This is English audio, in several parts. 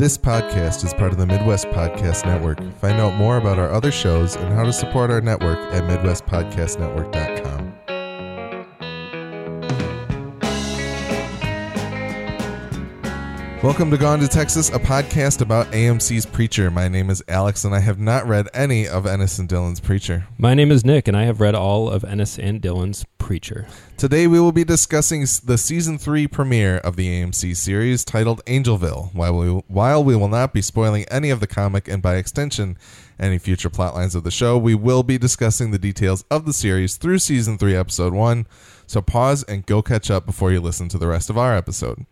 This podcast is part of the Midwest Podcast Network. Find out more about our other shows and how to support our network at MidwestPodcastNetwork.com. Welcome to Gone to Texas, a podcast about AMC's Preacher. My name is Alex, and I have not read any of Ennis and Dillon's Preacher. My name is Nick, and I have read all of Ennis and Dillon's Preacher. Today we will be discussing the season three premiere of the AMC series titled Angelville. While we, while we will not be spoiling any of the comic and by extension any future plotlines of the show, we will be discussing the details of the series through season three, episode one. So pause and go catch up before you listen to the rest of our episode.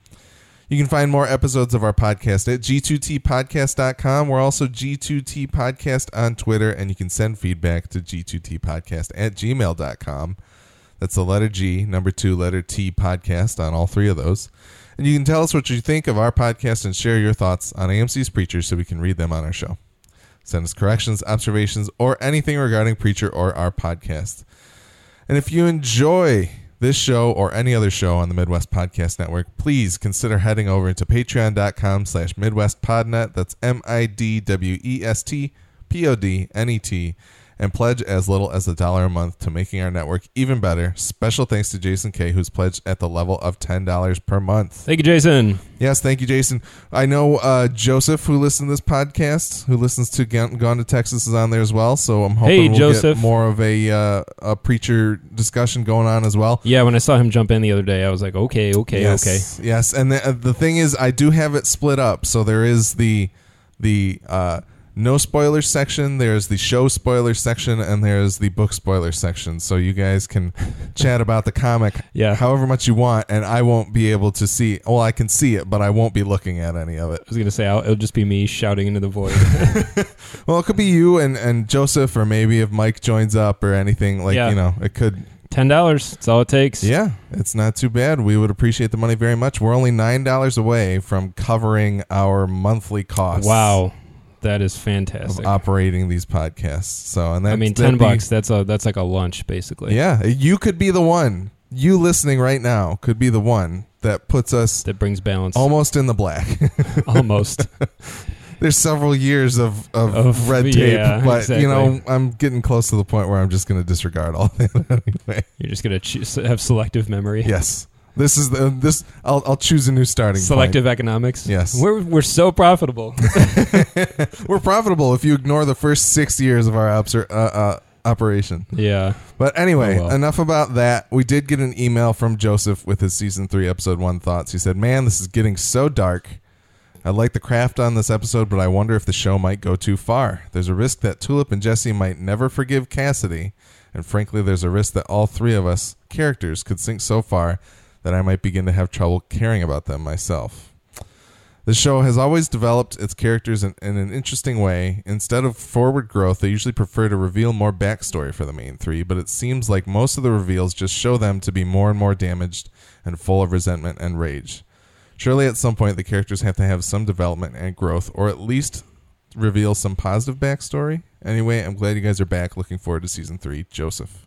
You can find more episodes of our podcast at g2tpodcast.com. We're also G2T Podcast on Twitter, and you can send feedback to g2tpodcast at gmail.com. That's the letter G, number two, letter T podcast on all three of those. And you can tell us what you think of our podcast and share your thoughts on AMC's Preacher so we can read them on our show. Send us corrections, observations, or anything regarding Preacher or our podcast. And if you enjoy this show or any other show on the Midwest Podcast Network, please consider heading over to patreon.com slash midwestpodnet. That's M-I-D-W-E-S-T-P-O-D-N-E-T. And pledge as little as a dollar a month to making our network even better. Special thanks to Jason K, who's pledged at the level of $10 per month. Thank you, Jason. Yes, thank you, Jason. I know uh, Joseph, who listens to this podcast, who listens to Gone Gone to Texas, is on there as well. So I'm hoping Hey, we'll Joseph. get more of a uh, a preacher discussion going on as well. Yeah, when I saw him jump in the other day, I was like, okay, okay, yes, okay. Yes, and the, uh, the thing is, I do have it split up. So there is the the uh, no spoilers section, there's the show spoilers section, and there's the book spoilers section. So you guys can chat about the comic Yeah. however much you want, and I won't be able to see. Well, I can see it, but I won't be looking at any of it. I was gonna say I'll, it'll just be me shouting into the void. Well, it could be you and, and Joseph, or maybe if Mike joins up or anything like Yeah. you know, it could. Ten dollars. That's all it takes. Yeah, it's not too bad. We would appreciate the money very much. We're only nine dollars away from covering our monthly costs. Wow, that is of fantastic. operating these podcasts. So, and that I mean, ten be- bucks. That's a that's like a lunch, basically. Yeah, you could be the one. You listening right now could be the one that puts us That brings balance. almost in the black. Almost. There's several years of, of, Of- red tape, yeah, but exactly. you know, I'm getting close to the point where I'm just going to disregard all that anyway. You're just gonna have selective memory. Yes, this is the this. I'll I'll choose a new starting. Selective economics. Yes. We're we're so profitable. We're profitable if you ignore the first six years of our obser- uh, uh, operation. yeah. But anyway, Oh, well. enough about that. We did get an email from Joseph with his season three, episode one thoughts. He said, "Man, this is getting so dark. I like the craft on this episode, but I wonder if the show might go too far. There's a risk that Tulip and Jesse might never forgive Cassidy, and frankly, there's a risk that all three of us characters could sink so far that I might begin to have trouble caring about them myself." The show has always developed its characters in, in an interesting way. Instead of forward growth, they usually prefer to reveal more backstory for the main three, but it seems like most of the reveals just show them to be more and more damaged and full of resentment and rage. Surely at some point the characters have to have some development and growth, or at least reveal some positive backstory. Anyway, I'm glad you guys are back. Looking forward to season three. Joseph.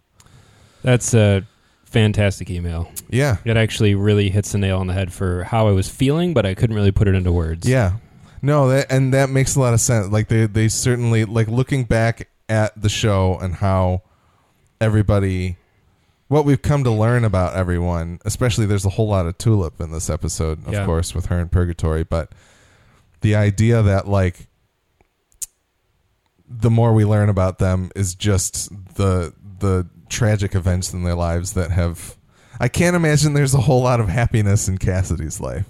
That's a fantastic email. Yeah. It actually really hits the nail on the head for how I was feeling, but I couldn't really put it into words. Yeah. No, that and that makes a lot of sense. Like they they certainly like looking back at the show and how everybody what we've come to learn about everyone, especially there's a whole lot of tulip in this episode, of Yeah. course, with her in purgatory, but the idea that like the more we learn about them is just the the tragic events in their lives that have I can't imagine there's a whole lot of happiness in Cassidy's life.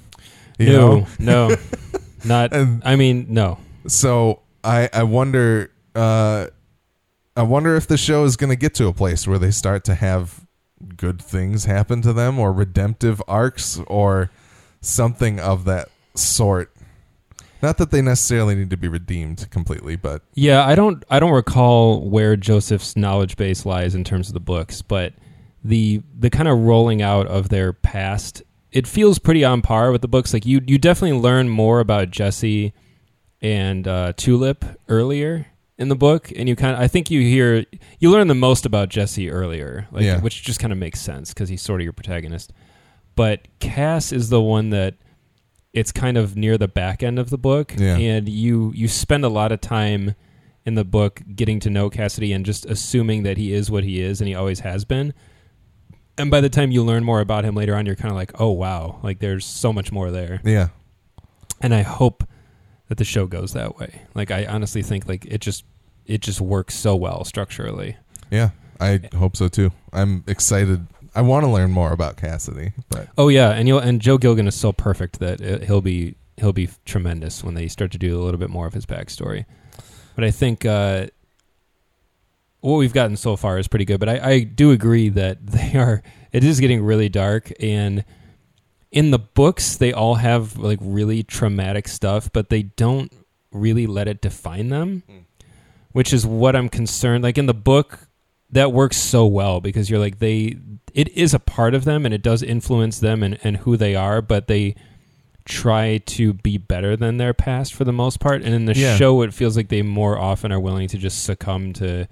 You know? no, no, not. And- I mean, no. So I I wonder uh I wonder if the show is going to get to a place where they start to have good things happen to them or redemptive arcs or something of that sort. Not that they necessarily need to be redeemed completely, but Yeah, I don't. I don't recall where Joseph's knowledge base lies in terms of the books, but the the kind of rolling out of their past, it feels pretty on par with the books. Like you, you definitely learn more about Jesse and uh, Tulip earlier in the book, and you kind of. I think you hear you learn the most about Jesse earlier, like, Yeah. which just kind of makes sense because he's sort of your protagonist. But Cass is the one that it's kind of near the back end of the book, Yeah. and you you spend a lot of time in the book getting to know Cassidy and just assuming that he is what he is and he always has been. And by the time you learn more about him later on, you're kind of like, oh wow, like there's so much more there. Yeah. And I hope that the show goes that way. Like I honestly think like it just it just works so well structurally. Yeah. I hope so too. I'm excited. I want to learn more about Cassidy, but Oh yeah, and you'll and Joe Gilgun is so perfect that it, he'll be he'll be tremendous when they start to do a little bit more of his backstory. But I think uh, what we've gotten so far is pretty good. But I, I do agree that they are. It is getting really dark, and in the books they all have like really traumatic stuff, but they don't really let it define them, which is what I'm concerned. Like in the book, that works so well because you're like they it is a part of them and it does influence them and, and who they are but they try to be better than their past for the most part. And in the Yeah. show it feels like they more often are willing to just succumb to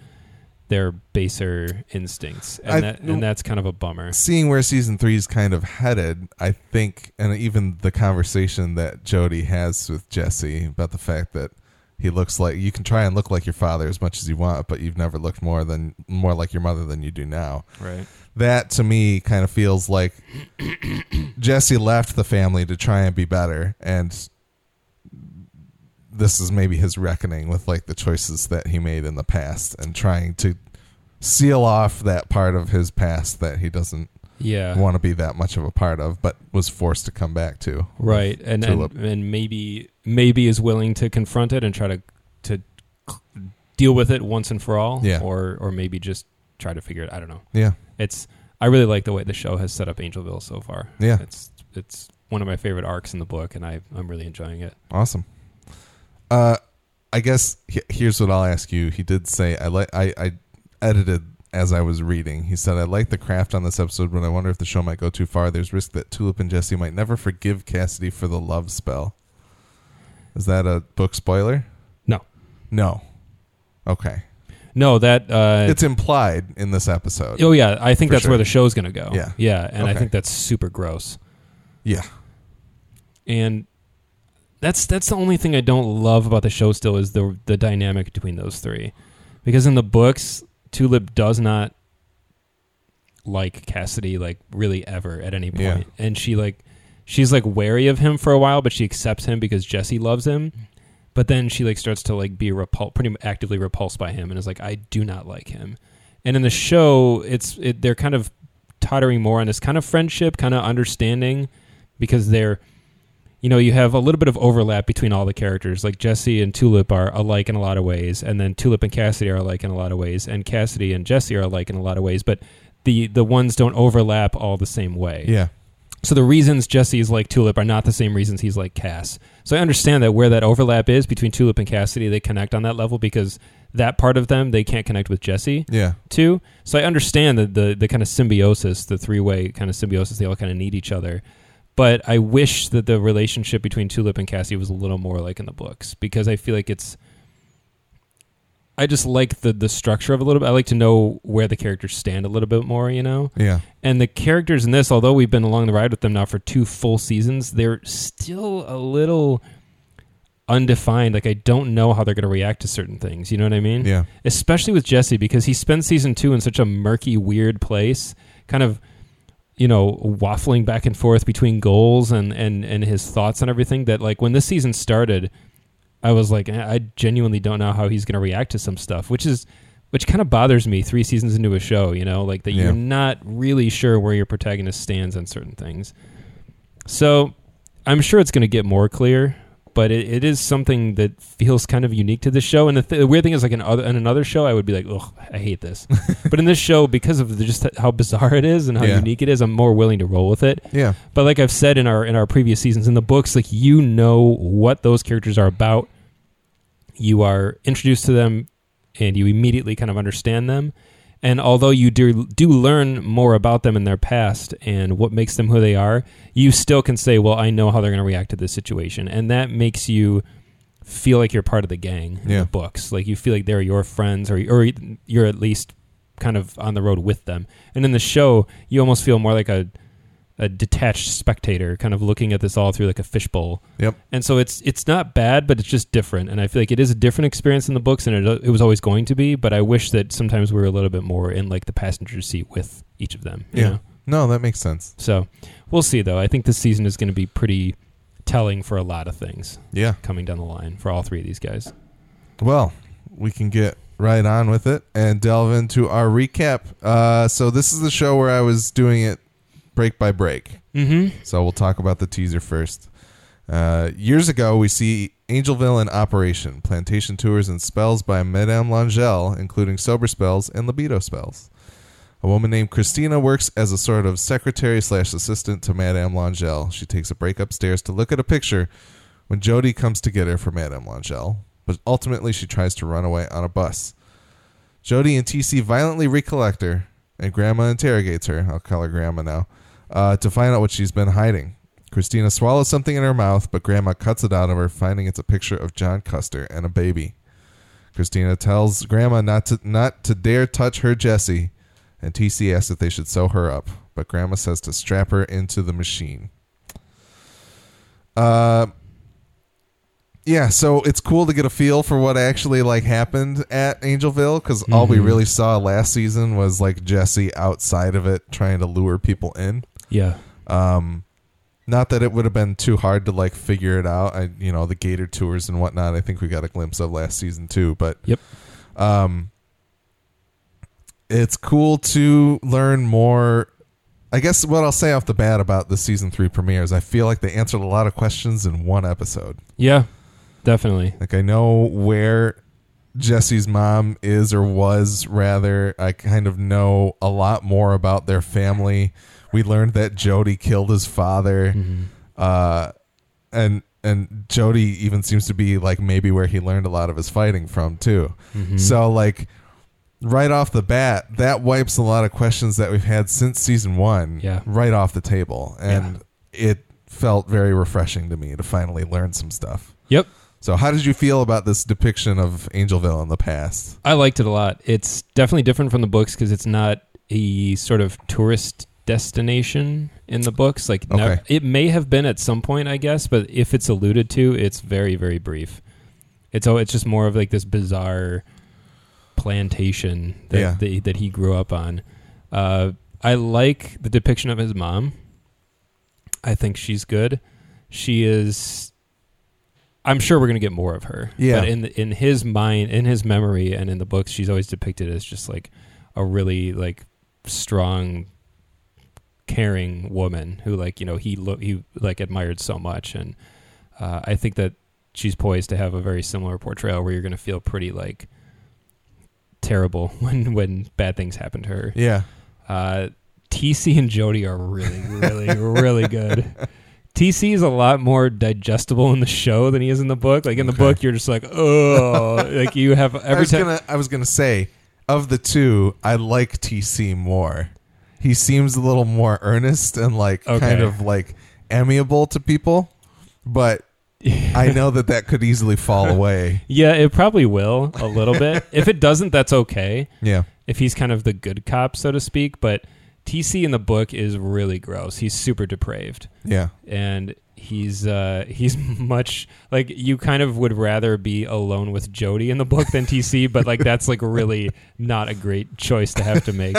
their baser instincts. And, I- that, and that's kind of a bummer. Seeing where season three is kind of headed, I think, and even the conversation that Jody has with Jesse about the fact that he looks like you can try and look like your father as much as you want, but you've never looked more than more like your mother than you do now. right That to me kind of feels like Jesse left the family to try and be better, and this is maybe his reckoning with like the choices that he made in the past and trying to seal off that part of his past that he doesn't yeah want to be that much of a part of, but was forced to come back to. right and, and and maybe maybe is willing to confront it and try to to deal with it once and for all Yeah. or or maybe just try to figure it i don't know Yeah, it's I really like the way the show has set up Angelville so far. Yeah. it's it's one of my favorite arcs in the book, and I I'm really enjoying it. awesome. Uh, I guess he- here's what I'll ask you. He did say I like I, I edited as I was reading. He said I like the craft on this episode, but I wonder if the show might go too far. There's risk that Tulip and Jesse might never forgive Cassidy for the love spell. Is that a book spoiler? No, No. Okay. no, that uh, It's implied in this episode. oh yeah, I think that's sure. where the show's gonna go. Yeah. yeah, and I think that's super gross. Yeah. And that's that's the only thing I don't love about the show. Still, is the the dynamic between those three, because in the books, Tulip does not like Cassidy like really ever at any point, Yeah. and she like she's like wary of him for a while, but she accepts him because Jesse loves him. But then she like starts to like be repul- pretty actively repulsed by him, and is like, I do not like him. And in the show, it's it, they're kind of tottering more on this kind of friendship, kind of understanding, because they're you know, you have a little bit of overlap between all the characters. Like Jesse and Tulip are alike in a lot of ways, and then Tulip and Cassidy are alike in a lot of ways, and Cassidy and Jesse are alike in a lot of ways, but the the ones don't overlap all the same way. Yeah. So the reasons Jesse is like Tulip are not the same reasons he's like Cass. So I understand that where that overlap is between Tulip and Cassidy, they connect on that level because that part of them they can't connect with Jesse Yeah. too. So I understand the the, the kind of symbiosis, the three way kind of symbiosis. They all kind of need each other. But I wish that the relationship between Tulip and Cassie was a little more like in the books because I feel like it's. I just like the the structure of a little bit. I like to know where the characters stand a little bit more, you know. Yeah. And the characters in this, although we've been along the ride with them now for two full seasons, they're still a little undefined. Like I don't know how they're going to react to certain things. You know what I mean? Yeah. especially with Jesse because he spends season two in such a murky, weird place, kind of, you know, waffling back and forth between goals and and and his thoughts and everything. That like when this season started, I was like, I genuinely don't know how he's going to react to some stuff, which is. Which kind of bothers me three seasons into a show, you know, like that Yeah. you're not really sure where your protagonist stands on certain things. So I'm sure it's going to get more clear, but it, it is something that feels kind of unique to this show. And the, th- the weird thing is, like in, other, in another show, I would be like, "Ugh, I hate this." but in this show, because of the, just how bizarre it is and how Yeah. unique it is, I'm more willing to roll with it. Yeah. But like I've said in our in our previous seasons in the books, like you know what those characters are about. You are introduced to them, and you immediately kind of understand them. And although you do do learn more about them in their past and what makes them who they are, you still can say, "Well, I know how they're going to react to this situation," and that makes you feel like you're part of the gang in Yeah. the books. Like you feel like they're your friends, or or you're at least kind of on the road with them. And in the show, you almost feel more like a a detached spectator, kind of looking at this all through like a fishbowl. Yep. And so it's it's not bad, but it's just different. And I feel like it is a different experience in the books, and it, it was always going to be. But I wish that sometimes we were a little bit more in like the passenger seat with each of them. Yeah. know? No, that makes sense. So we'll see, though. I think this season is going to be pretty telling for a lot of things Yeah. coming down the line for all three of these guys. Well, we can get right on with it and delve into our recap. Uh, so this is the show where I was doing it break by break. Mm-hmm. So we'll talk about the teaser first. Uh, years ago, we see Angelville in operation, plantation tours and spells by Madame L'Angelle, including sober spells and libido spells. A woman named Christina works as a sort of secretary slash assistant to Madame L'Angelle. She takes a break upstairs to look at a picture when Jody comes to get her for Madame L'Angelle, but ultimately she tries to run away on a bus. Jody and TC violently recollect her, and Grandma interrogates her. I'll call her Grandma now, uh, to find out what she's been hiding. Christina swallows something in her mouth, but Grandma cuts it out of her, finding it's a picture of John Custer and a baby. Christina tells Grandma not to not to dare touch her Jesse, and TC asks if they should sew her up, but Grandma says to strap her into the machine. Uh, yeah, so it's cool to get a feel for what actually like happened at Angelville because all we Mhm. really saw last season was like Jesse outside of it trying to lure people in. Yeah. Um, not that it would have been too hard to like figure it out. I, you know, the Gator tours and whatnot. I think we got a glimpse of last season too. But Yep. um, it's cool to learn more. I guess what I'll say off the bat about the season three premiere is I feel like they answered a lot of questions in one episode. Yeah. Definitely. Like I know where Jesse's mom is or was rather. I kind of know a lot more about their family. We learned that Jody killed his father. Mhm. Uh and and Jody even seems to be like maybe where he learned a lot of his fighting from too. Mhm. So like right off the bat, that wipes a lot of questions that we've had since season 1 Yeah. right off the table and it felt very refreshing to me to finally learn some stuff. Yep. So, how did you feel about this depiction of Angelville in the past? I liked it a lot. It's definitely different from the books because it's not a sort of tourist destination in the books. Like, Okay. it may have been at some point, I guess, but if it's alluded to, it's very, very brief. It's oh, it's just more of like this bizarre plantation that Yeah. that, that he grew up on. Uh, I like the depiction of his mom. I think she's good. She is. I'm sure we're gonna get more of her. Yeah. But in the, in his mind, in his memory, and in the books, she's always depicted as just like a really like strong, caring woman who like you know he lo- he like admired so much, and uh, I think that she's poised to have a very similar portrayal where you're gonna feel pretty like terrible when when bad things happen to her. Yeah. Uh, TC and Jody are really, really, really good. TC is a lot more digestible in the show than he is in the book. Like in the Okay. book, you're just like, oh, like you have I every was time. gonna, I was gonna say, of the two, I like TC more. He seems a little more earnest and like kind of like amiable to people, but I know that that could easily fall away. yeah, it probably will a little bit. if it doesn't, that's okay. Yeah. If he's kind of the good cop, so to speak. But TC in the book is really gross. He's super depraved. Yeah. and he's uh he's much like you kind of would rather be alone with Jody in the book than TC, but like that's like really not a great choice to have to make.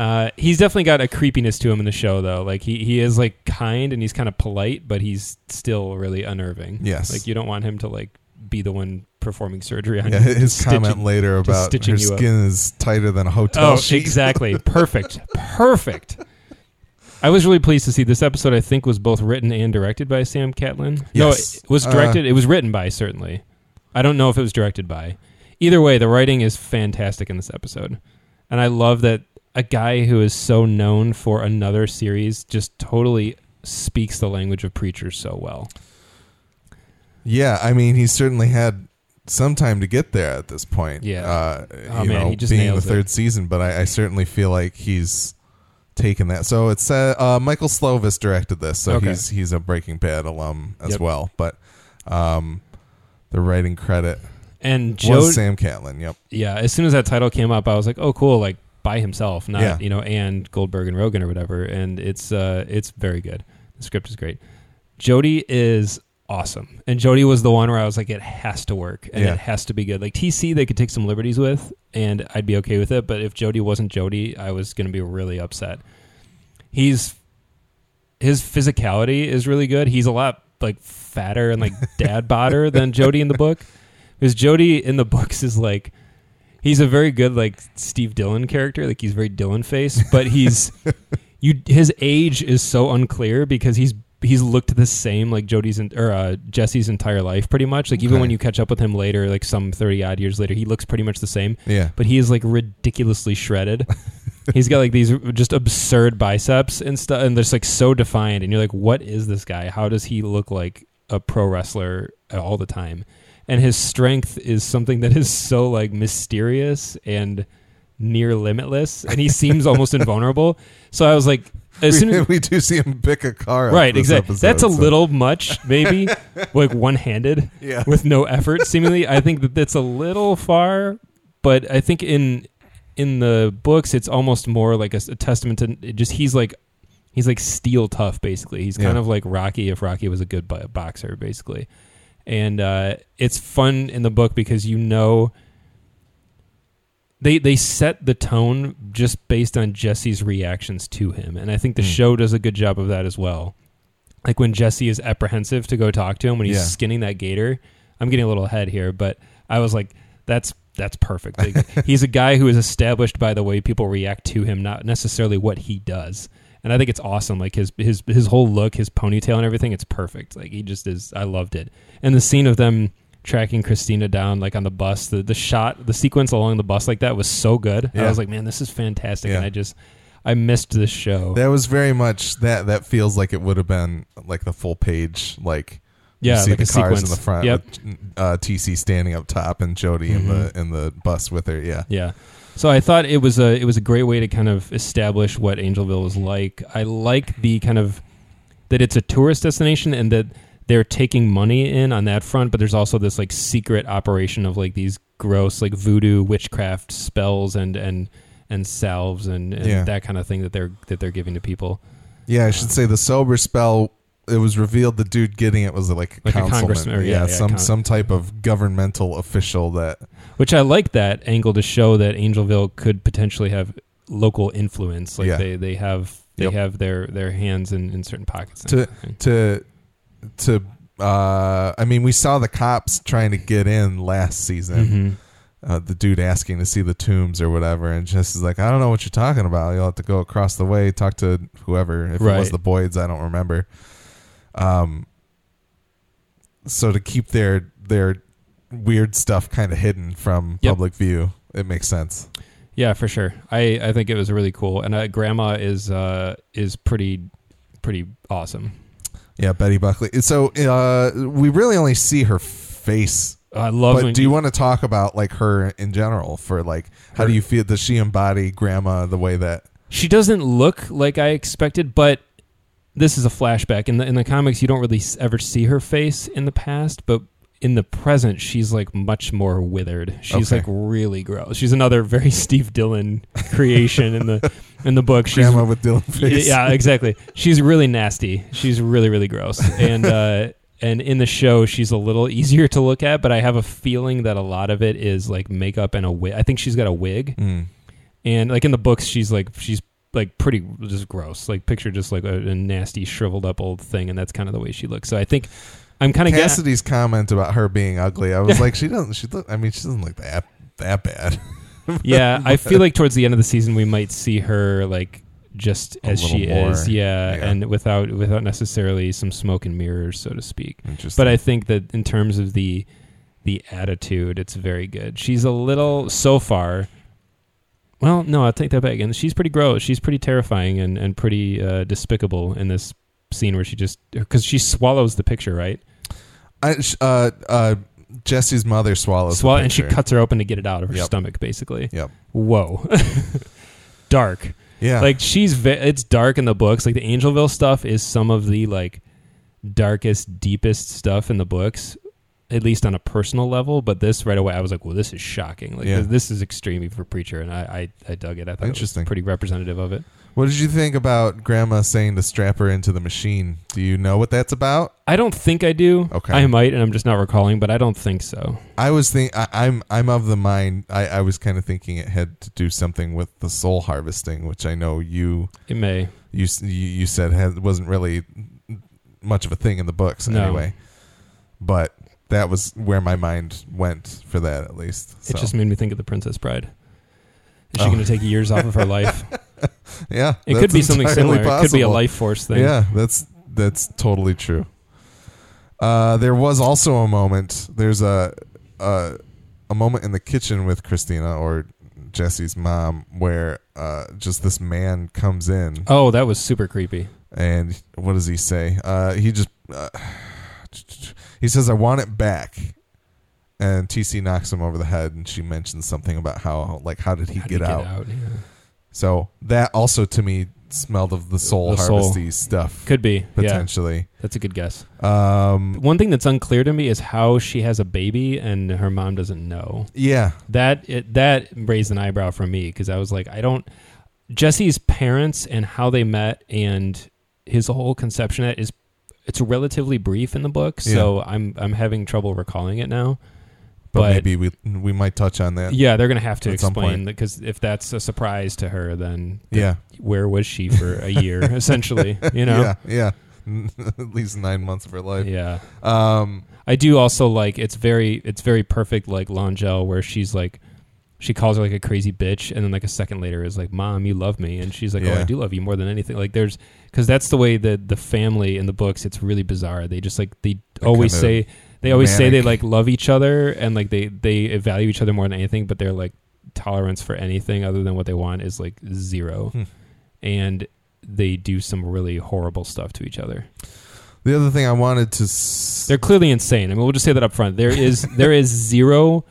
Uh, he's definitely got a creepiness to him in the show, though. Like he, he is like kind and he's kind of polite, but he's still really unnerving. Yes. like you don't want him to like be the one performing surgery on Yeah, you. his Stitching- comment later about stitching her skin is tighter than a hotel Oh, sheet. exactly. Perfect. Perfect. I was really pleased to see this episode. I think was both written and directed by Sam Catlin. Yes. No, it was Uh, directed. it was written by certainly. I don't know if it was directed by. Either way, the writing is fantastic in this episode, and I love that a guy who is so known for another series just totally speaks the language of preachers so well. Yeah, I mean, he certainly had some time to get there at this point. Yeah. uh, Oh, you man, know, he just being the nails it. third season, but I, I certainly feel like he's taken that. So it's uh, uh, Michael Slovis directed this, so Okay. he's he's a Breaking Bad alum as Yep. well. But um, the writing credit And Joe, was Sam Catlin. Yep. yeah, as soon as that title came up, I was like, oh, cool. Like by himself, not Yeah. you know, and Goldberg and Rogen or whatever. And it's uh, it's very good. The script is great. Jody is awesome, and Jody was the one where I was like, it has to work and Yeah. it has to be good. Like TC, they could take some liberties with, and I'd be okay with it. But if Jody wasn't Jody, I was going to be really upset. He's his physicality is really good. He's a lot like fatter and like dad bodder than Jody in the book. Because Jody in the books is like he's a very good like Steve Dillon character. Like he's very Dillon face, but he's you his age is so unclear because he's he's looked the same like Jody's in, or uh, Jesse's entire life pretty much. Like even Okay. when you catch up with him later, like some thirty odd years later, he looks pretty much the same Yeah. but he is like ridiculously shredded. He's got like these just absurd biceps and stuff, and they're just like so defined. And you're like, what is this guy? How does he look like a pro wrestler all the time? And his strength is something that is so like mysterious and near limitless, and he seems almost invulnerable. So I was like, as soon as we do see him pick a car. up right, exactly, episode, that's a so- little much, maybe like one handed Yeah. with no effort seemingly i think that that's a little far but i think in in the books it's almost more like a testament to just he's like he's like steel tough basically he's kind Yeah. of like rocky if rocky was a good boxer basically and uh it's fun in the book because you know they they set the tone just based on Jesse's reactions to him, and I think the Hmm. show does a good job of that as well. Like when Jesse is apprehensive to go talk to him when he's Yeah. skinning that gator. I'm getting a little ahead here, but I was like, that's that's perfect. Like, he's a guy who is established by the way people react to him, not necessarily what he does. And I think it's awesome. Like his his his whole look, his ponytail and everything, it's perfect. Like he just is. I loved it. And the scene of them tracking Christina down like on the bus, the the shot, the sequence along the bus like that was so good. I was like, man, this is fantastic. And I just I missed this show. That was very much that. That feels like it would have been like the full page. Like you yeah, see like the a cars sequence in the front. Yep. With, uh, TC standing up top and Jody in Mhm. the in the bus with her. Yeah. Yeah. So I thought it was a it was a great way to kind of establish what Angelville was like. I like the kind of that it's a tourist destination and that they're taking money in on that front, but there's also this like secret operation of like these gross like voodoo witchcraft spells and and and salves and, and Yeah. that kind of thing that they're that they're giving to people. Yeah, I should say the sober spell. It was revealed the dude getting it was like, Like a councilman. congressman, or yeah, yeah, some con- some type of governmental official that. Which I like that angle to show that Angelville could potentially have local influence. Like Yeah. they, they have they Yep. have their, their hands in, in certain pockets. and To- everything. to to uh I mean we saw the cops trying to get in last season. Mhm. Uh, the dude asking to see the tombs or whatever, and Jess is like, "I don't know what you're talking about. You'll have to go across the way, talk to whoever. If it was Right. the Boyds, I don't remember." Um. So to keep their their weird stuff kind of hidden from Yep. public view, it makes sense. Yeah, for sure. I, I think it was really cool, and uh, Grandma is uh, is pretty pretty awesome. Yeah, Betty Buckley. So uh, we really only see her face. I love. But do you want to talk about like her in general? For like, how Her- do you feel? Does she embody Grandma the way that? she doesn't look like I expected, but this is a flashback. In the in the comics, you don't really ever see her face in the past, but in the present, she's like much more withered. She's Okay. like really gross. She's another very Steve Dillon creation in the in the book. She's Grandma with Dillon face. Yeah, exactly. She's really nasty. She's really, really gross. And uh, and in the show, she's a little easier to look at, but I have a feeling that a lot of it is like makeup and a wig. I think she's got a wig, Mm. and like in the books, she's like she's like pretty just gross. Like picture just like a, a nasty, shriveled up old thing, and that's kind of the way she looks. So I think I'm kind of. Cassidy's comment about her being ugly, I was like, she doesn't. She look. I mean, she doesn't look that that bad. yeah, I feel like towards the end of the season, we might see her like just A as she more. is, yeah, Yeah. and without without necessarily some smoke and mirrors, so to speak. Interesting. But I think that in terms of the the attitude, it's very good. She's a little so far. Well, no, I'll take that back. And she's pretty gross. She's pretty terrifying and and pretty uh, despicable in this scene where she just because she swallows the picture, right? I, uh, uh, Jesse's mother swallows. the Swallow, and she cuts her open to get it out of her Yep. stomach, basically. Yep. Whoa, dark. Yeah. Like she's ve- it's dark in the books. Like the Angelville stuff is some of the like darkest, deepest stuff in the books. At least on a personal level. But this right away, I was like, well, this is shocking. Like Yeah. this, is extreme for preacher, and I, I, I dug it. I thought Interesting. it was pretty representative of it. What did you think about Grandma saying to strap her into the machine? Do you know what that's about? I don't think I do. Okay. I might, and I'm just not recalling, but I don't think so. I was think I, I'm I'm of the mind. I, I was kind of thinking it had to do something with the soul harvesting, which I know you It may. you you, you said had, wasn't really much of a thing in the books No. anyway. But that was where my mind went for that at least. It just made me think of the Princess Bride. Is she Oh. going to take years off of her life? yeah, It could be something similar. It could be a life force thing. Yeah, that's that's totally true. Uh, there was also a moment. There's a, a a moment in the kitchen with Christina or Jesse's mom where uh, just this man comes in Oh, that was super creepy. and what does he say? Uh, he just uh, he says, "I want it back." And TC knocks him over the head, and she mentions something about how, like, how did he How did get, he out? Yeah. So that also to me smelled of the soul The soul. harvesty stuff Could be. Yeah, potentially. that's a good guess. Um, One thing that's unclear to me is how she has a baby and her mom doesn't know. yeah, That it, that raised an eyebrow for me because I was like, I don't. Jesse's parents and how they met and his whole conception of it is it's relatively brief in the book, so I'm I'm having trouble recalling it now. but, But- maybe we we might touch on that. Yeah, they're gonna have to explain because if that's a surprise to her, then yeah, where was she for a year essentially? You know. yeah, yeah. At least nine months of her life. Yeah. Um, I do also like it's very it's very perfect like Longel where she's like she calls her like a crazy bitch and then like a second later is like mom you love me and she's like oh I do love you more than anything like there's because that's the way that the family in the books it's really bizarre they just like they They're always say they always say they like love each other and like they they value each other more than anything but their like tolerance for anything other than what they want is like zero Hmm. and they do some really horrible stuff to each other the other thing I wanted to s- they're clearly insane. I mean, we'll just say that up front. There is there is zero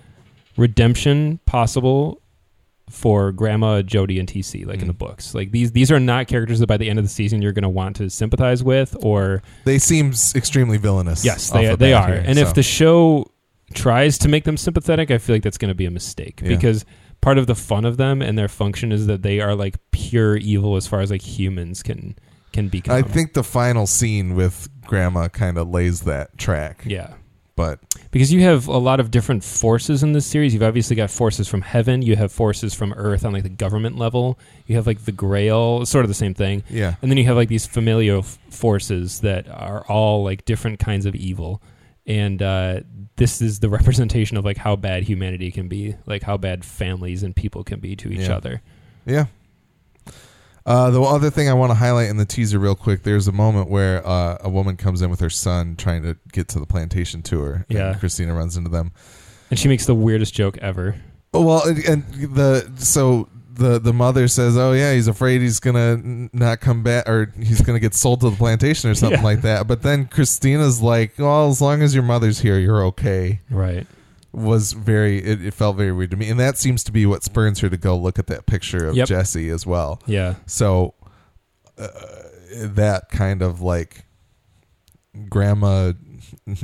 redemption possible for Grandma, Jody, and TC, like in the Mm. books. Like these these are not characters that by the end of the season you're going to want to sympathize with. Or they seem extremely villainous. yes, they the they are. here, and so. if the show tries to make them sympathetic, I feel like that's going to be a mistake Yeah. because part of the fun of them and their function is that they are like pure evil as far as like humans can can become. I think the final scene with Grandma kind of lays that track. yeah. But because you have a lot of different forces in this series. You've obviously got forces from heaven. You have forces from Earth on like the government level. You have like the Grail, sort of the same thing. yeah, And then you have like these familial f- forces that are all like different kinds of evil. And uh, this is the representation of like how bad humanity can be, like how bad families and people can be to each Yeah. other. yeah. Uh, the other thing I want to highlight in the teaser, real quick, there's a moment where uh, a woman comes in with her son trying to get to the plantation tour. and Yeah. Christina runs into them. And she makes the weirdest joke ever. Well, and- and the so the the mother says, "Oh yeah, he's afraid he's gonna not come back, or he's gonna get sold to the plantation or something Yeah. like that." But then Christina's like, "Well, as long as your mother's here, you're okay." Right. Was very it, it felt very weird to me, and that seems to be what spurns her to go look at that picture of Yep. Jesse as well. Yeah. So uh, that kind of like grandma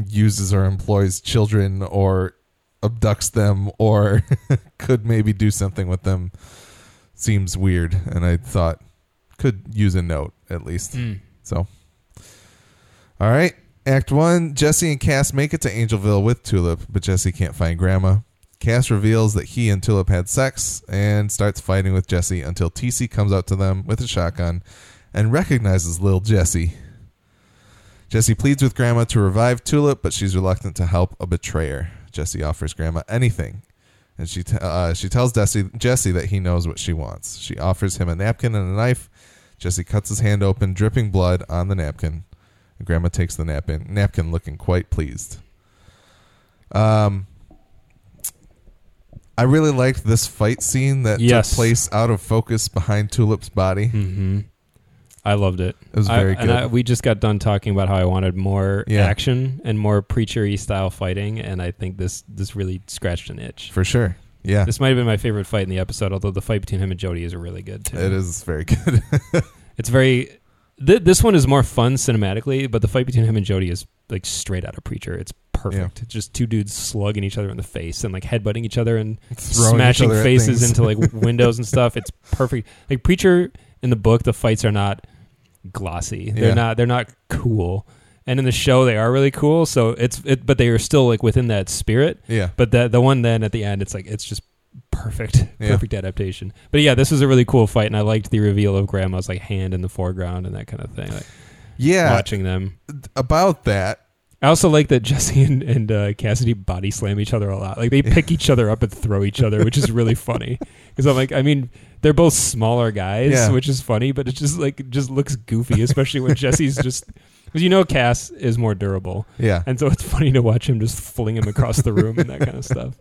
uses or employs children or abducts them or could maybe do something with them seems weird and I thought could use a note at least. Mm. So all right. Act one, Jesse and Cass make it to Angelville with Tulip, but Jesse can't find Grandma. Cass reveals that he and Tulip had sex and starts fighting with Jesse until TC comes out to them with a shotgun and recognizes little Jesse. Jesse pleads with Grandma to revive Tulip, but she's reluctant to help a betrayer. Jesse offers Grandma anything, and she t- uh, she tells Jesse, Jesse that he knows what she wants. She offers him a napkin and a knife. Jesse cuts his hand open, dripping blood on the napkin. Grandma takes the napkin, napkin looking quite pleased. Um, I really liked this fight scene that Yes. took place out of focus behind Tulip's body. hmm I loved it. It was I- very and good. I, we just got done talking about how I wanted more Yeah. action and more preachery style fighting, and I think this this really scratched an itch. For sure. Yeah. This might have been my favorite fight in the episode, although the fight between him and Jody is really good too. It is very good. It's very. Th- this one is more fun cinematically, but the fight between him and Jody is like straight out of Preacher. It's perfect. Just two dudes slugging each other in the face and like headbutting each other and Throwing smashing faces into like windows and stuff. It's perfect. Like Preacher in the book, the fights are not glossy. They're Yeah. not. They're not cool. And in the show, they are really cool. So it's it, but they are still like within that spirit. yeah. But the the one then at the end, it's like it's just perfect, Yeah. perfect adaptation. But yeah, this was a really cool fight, and I liked the reveal of Grandma's like hand in the foreground and that kind of thing. Like Yeah. watching them. About that. I also like that Jesse and, and uh, Cassidy body slam each other a lot. Like they pick each other up and throw each other, which is really funny. Because I'm like, I mean, they're both smaller guys, Yeah. which is funny, but it just like it just looks goofy, especially when Jesse's just because you know Cass is more durable, Yeah. and so it's funny to watch him just fling him across the room and that kind of stuff.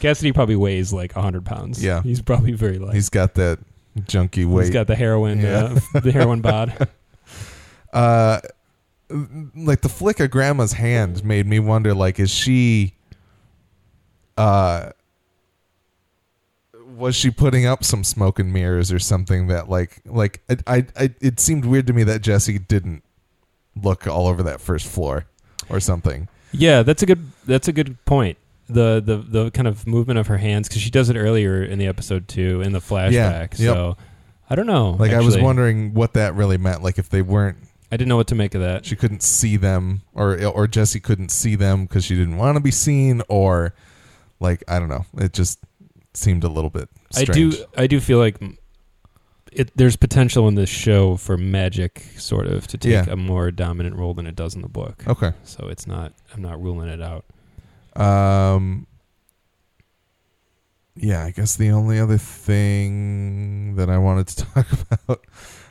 Cassidy probably weighs like hundred pounds. Yeah. he's probably very light. He's got that junky weight. He's got the heroin, Yeah. uh, the heroin bod. uh like the flick of grandma's hand made me wonder like is she uh was she putting up some smoke and mirrors or something that like like I, I, I it seemed weird to me that Jesse didn't look all over that first floor or something. Yeah, that's a good that's a good point. The the the kind of movement of her hands because she does it earlier in the episode too in the flashback. yep. So I don't know. Like I was actually. wondering what that really meant. Like if they weren't, I didn't know what to make of that. she couldn't see them, or or Jesse couldn't see them because she didn't want to be seen, or like I don't know. It just seemed a little bit. Strange. I do I do feel like it there's potential in this show for magic sort of to take Yeah. a more dominant role than it does in the book. Okay. So it's not I'm not ruling it out. Um. Yeah, I guess the only other thing that I wanted to talk about,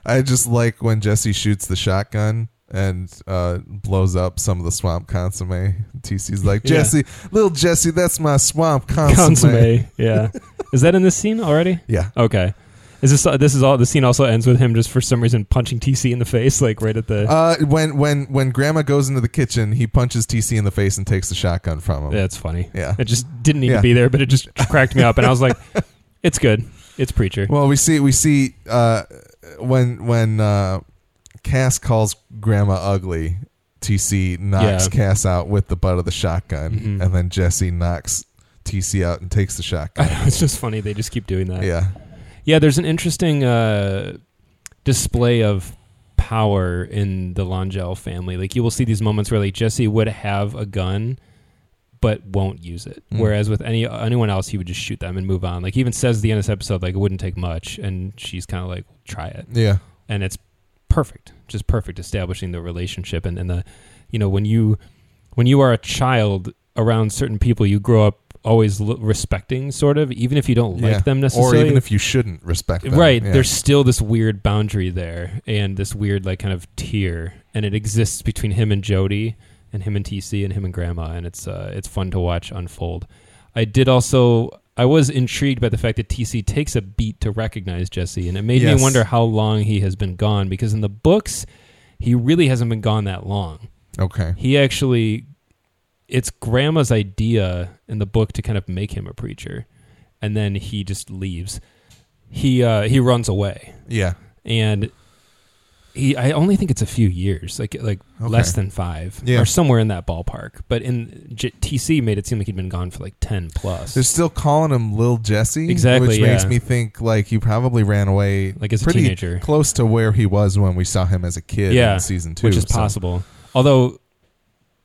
I just like when Jesse shoots the shotgun and uh, blows up some of the swamp consomme. TC's like, Yeah. Jesse, little Jesse, that's my swamp consomme. Consomme. yeah. Is that in this scene already? Yeah. Okay. Is this this is all the scene also ends with him just for some reason punching TC in the face like right at the Uh, when when when Grandma goes into the kitchen, he punches TC in the face and takes the shotgun from him. That's funny. Yeah. It just didn't need Yeah. to be there, but it just cracked me up, and I was like, "It's good. It's preacher." Well, we see we see uh, when when uh, Cass calls Grandma ugly, TC knocks Yeah. Cass out with the butt of the shotgun, Mhm. and then Jesse knocks TC out and takes the shotgun. it's just funny. They just keep doing that. yeah, Yeah, there's an interesting uh, display of power in the L'Angelle family. Like you will see these moments where like Jesse would have a gun but won't use it. Mm. Whereas with any anyone else he would just shoot them and move on. Like he even says at the end of this episode like it wouldn't take much and she's kind of like try it. yeah, and it's perfect just perfect establishing the relationship and, and the you know when you when you are a child around certain people you grow up always l- respecting sort of even if you don't yeah. like them necessarily. or even if you shouldn't respect them. right Yeah. there's still this weird boundary there and this weird like kind of tier and it exists between him and Jody and him and TC and him and grandma and it's uh it's fun to watch unfold I did also I was intrigued by the fact that TC takes a beat to recognize Jesse and it made Yes. me wonder how long he has been gone because in the books he really hasn't been gone that long okay. he actually it's grandma's idea in the book to kind of make him a preacher and then he just leaves. He uh he runs away. Yeah, and he I only think it's a few years like like Okay. less than 5 Yeah. or somewhere in that ballpark. But in J- TC made it seem like he'd been gone for like 10 plus. They're still calling him Lil Jesse, Exactly, which makes me think like he probably ran away like as a pretty teenager. close to where he was when we saw him as a kid Yeah, in season two, which is so- possible. Although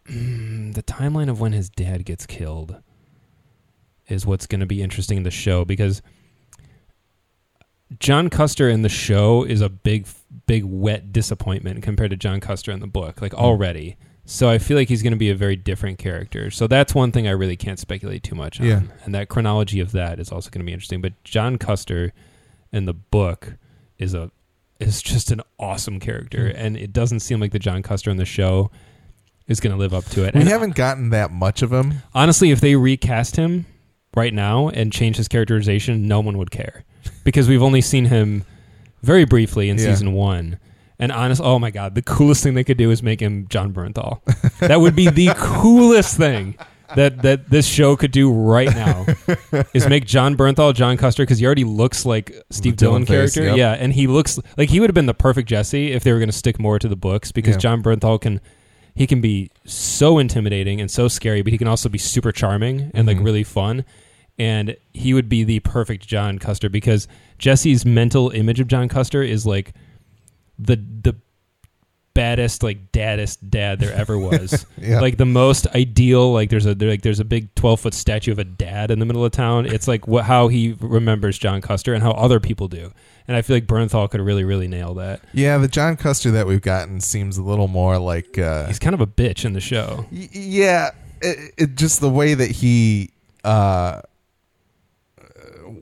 the timeline of when his dad gets killed is what's going to be interesting in the show because John Custer in the show is a big, big wet disappointment compared to John Custer in the book, like already. So I feel like he's going to be a very different character. So that's one thing I really can't speculate too much on. Yeah. And that chronology of that is also going to be interesting. But John Custer in the book is a is just an awesome character, Mm. and it doesn't seem like the John Custer in the show is going to live up to it. We and haven't gotten that much of him. honestly, if they recast him right now and change his characterization, no one would care because we've only seen him very briefly in Yeah. season one. And honest, oh my god, the coolest thing they could do is make him Jon Bernthal. that would be the coolest thing that that this show could do right now is make Jon Bernthal John Custer because he already looks like Steve Dylan Dillon face, character. yep. Yeah, and he looks like he would have been the perfect Jesse if they were going to stick more to the books because Yeah. Jon Bernthal can he can be so intimidating and so scary, but he can also be super charming and like Mhm. really fun. And he would be the perfect John Custer because Jesse's mental image of John Custer is like the the baddest, like daddest dad there ever was. Yeah. Like the most ideal. Like there's a there, like there's a big twelve foot statue of a dad in the middle of town. It's like what how he remembers John Custer and how other people do. And I feel like Bernthal could really really nail that. yeah, the John Custer that we've gotten seems a little more like uh, He's kind of a bitch in the show. Y- yeah it, it just the way that he uh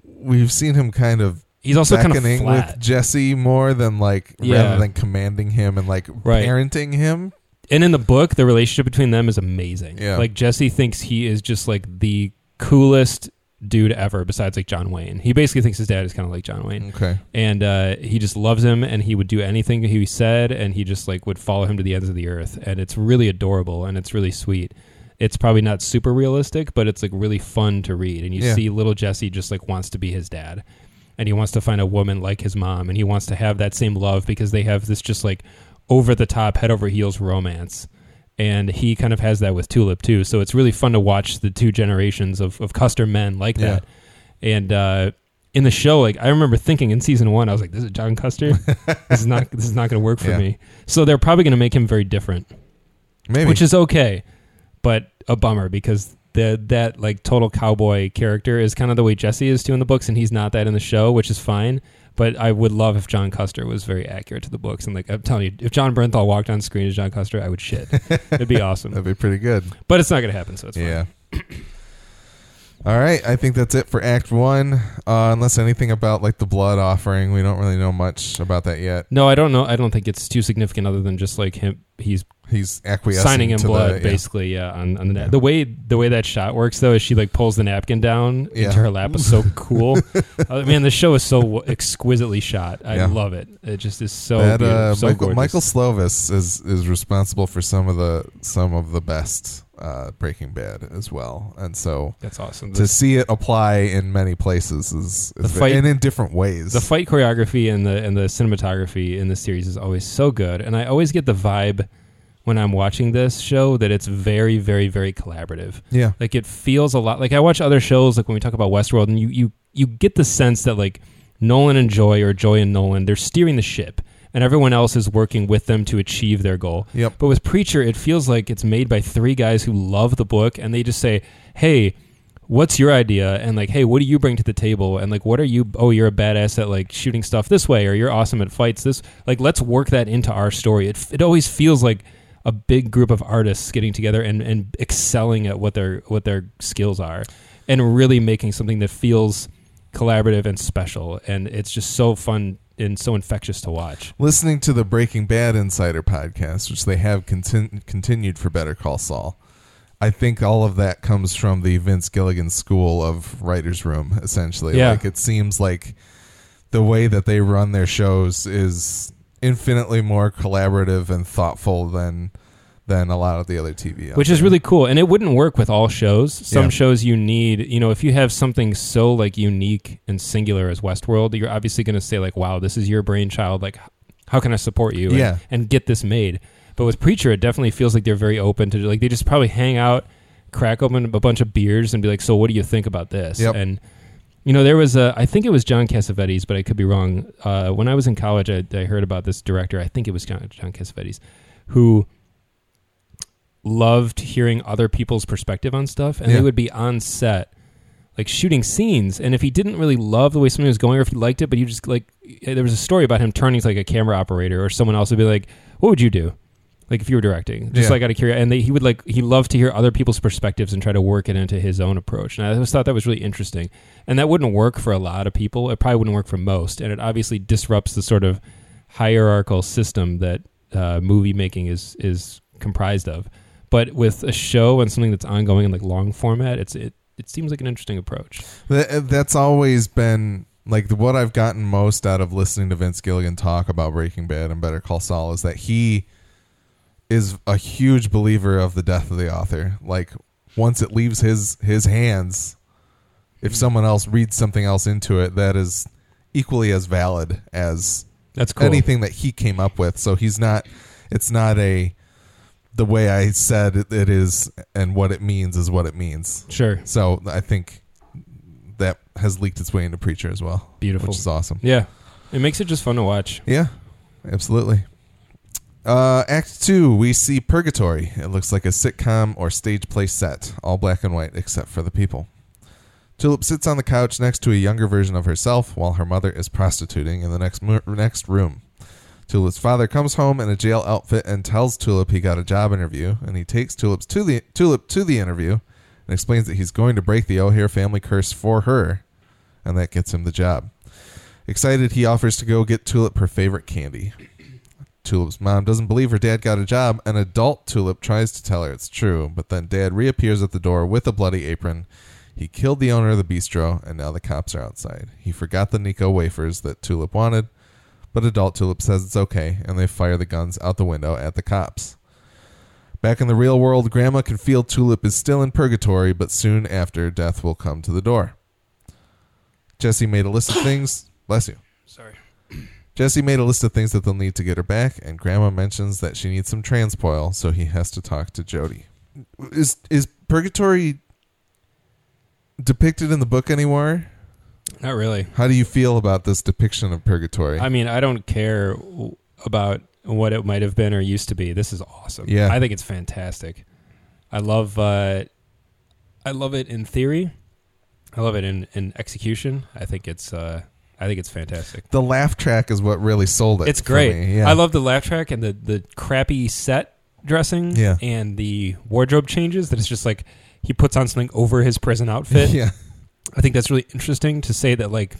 we've seen him kind of He's also kind of flat. with Jesse more than like Yeah. rather than commanding him and like Right. parenting him. and in the book, the relationship between them is amazing. Yeah. Like Jesse thinks he is just like the coolest dude ever, besides like John Wayne. He basically thinks his dad is kind of like John Wayne, Okay. and uh, he just loves him, and he would do anything he said, and he just like would follow him to the ends of the earth, and it's really adorable and it's really sweet. It's probably not super realistic, but it's like really fun to read, and you Yeah. see little Jesse just like wants to be his dad. And he wants to find a woman like his mom, and he wants to have that same love because they have this just like over the top, head over heels romance. And he kind of has that with Tulip too. So it's really fun to watch the two generations of, of Custer men like Yeah. that. And uh, in the show, like I remember thinking in season one, I was like, "This is John Custer. this is not this is not going to work for Yeah. me." So they're probably going to make him very different, Maybe. which is okay, but a bummer because the that like total cowboy character is kind of the way Jesse is too in the books, and he's not that in the show, which is fine. But I would love if John Custer was very accurate to the books, and like I'm telling you, if Jon Bernthal walked on screen as John Custer, I would shit. It'd be awesome, That'd be pretty good. but it's not going to happen, so it's fine. Yeah. All right, I think that's it for Act One. Uh, unless anything about like the blood offering, we don't really know much about that yet. No, I don't know. I don't think it's too significant, other than just like him. He's He's acquiescing signing in to blood, the, yeah. basically. Yeah, on, on the Yeah. the way the way that shot works though is she like pulls the napkin down Yeah. into her lap is so cool. I mean, the show is so exquisitely shot. I Yeah. love it. It just is so that beautiful, uh, so Michael, gorgeous. Michael Slovis is is responsible for some of the some of the best uh, Breaking Bad as well, and so That's awesome. to The, see it apply in many places is, is fight- and in different ways. the fight choreography and the and the cinematography in this series is always so good, and I always get the vibe when I'm watching this show that it's very, very, very collaborative. yeah, like it feels a lot like I watch other shows like when we talk about Westworld and you you you get the sense that like Nolan and Joy or Joy and Nolan they're steering the ship and everyone else is working with them to achieve their goal. Yep. But with Preacher it feels like it's made by three guys who love the book and they just say, "Hey, what's your idea?" and like, "Hey, what do you bring to the table?" and like, "What are you oh, you're a badass at like shooting stuff this way or you're awesome at fights this like let's work that into our story." It it always feels like a big group of artists getting together and, and excelling at what their what their skills are and really making something that feels collaborative and special and it's just so fun and so infectious to watch listening to the Breaking Bad Insider podcast, which they have contin- continued for Better Call Saul. I think all of that comes from the Vince Gilligan school of writers' room. Essentially, Yeah. like it seems like the way that they run their shows is infinitely more collaborative and thoughtful than than a lot of the other TV. which is really cool and it wouldn't work with all shows some Yeah. shows you need you know if you have something so like unique and singular as westworld you're obviously going to say like wow this is your brainchild like how can i support you and, Yeah. and get this made but with preacher it definitely feels like they're very open to like they just probably hang out crack open a bunch of beers and be like so what do you think about this Yep. and you know there was a i think it was john cassavetes but i could be wrong uh, when i was in college I, I heard about this director i think it was john, john cassavetes who loved hearing other people's perspective on stuff and Yeah. they would be on set like shooting scenes and if he didn't really love the way something was going or if he liked it but you just like there was a story about him turning to like a camera operator or someone else would be like what would you do like if you were directing just Yeah. like out of curiosity and they, he would like he loved to hear other people's perspectives and try to work it into his own approach and i always thought that was really interesting and that wouldn't work for a lot of people it probably wouldn't work for most and it obviously disrupts the sort of hierarchical system that uh, movie making is is comprised of but with a show and something that's ongoing in like long format it's it it seems like an interesting approach That, uh, that's always been like what I've gotten most out of listening to Vince Gilligan talk about Breaking Bad and Better Call Saul is that he is a huge believer of the death of the author. Like once it leaves his his hands, if mm-hmm. someone else reads something else into it, that is equally as valid as that's cool anything that he came up with. So he's not. It's not a the way I said it, it is and what it means is what it means. Sure. So I think that has leaked its way into Preacher as well. Beautiful. Which is awesome. Yeah. It makes it just fun to watch. Yeah, absolutely. Uh, act two, we see Purgatory. It looks like a sitcom or stage play set, all black and white except for the people. Tulip sits on the couch next to a younger version of herself while her mother is prostituting in the next mo- next room. Tulip's father comes home in a jail outfit and tells Tulip he got a job interview, and he takes Tulip's to the Tulip to the interview and explains that he's going to break the O'Hare family curse for her, and that gets him the job. Excited, he offers to go get Tulip her favorite candy. Tulip's mom doesn't believe her dad got a job. An adult Tulip tries to tell her it's true, but then dad reappears at the door with a bloody apron. He killed the owner of the bistro, and now the cops are outside. He forgot the Necco wafers that Tulip wanted, but adult Tulip says it's okay, and they fire the guns out the window at the cops. Back in the real world, Grandma can feel Tulip is still in purgatory, but soon after, death will come to the door. Jesse made a list of things. Bless you. Sorry. Jesse made a list of things that they'll need to get her back, and Grandma mentions that she needs some transpoil, so he has to talk to Jody. Is is purgatory depicted in the book anymore? Not really. How do you feel about this depiction of purgatory? I mean, I don't care about what it might have been or used to be. This is awesome. Yeah. I think it's fantastic. I love uh I love it in theory. I love it in, in execution. I think it's uh I think it's fantastic. the laugh track is what really sold it. It's for great. me, Yeah. I love the laugh track and the the crappy set dressing Yeah. and the wardrobe changes that it's just like he puts on something over his prison outfit. yeah. I think that's really interesting to say that like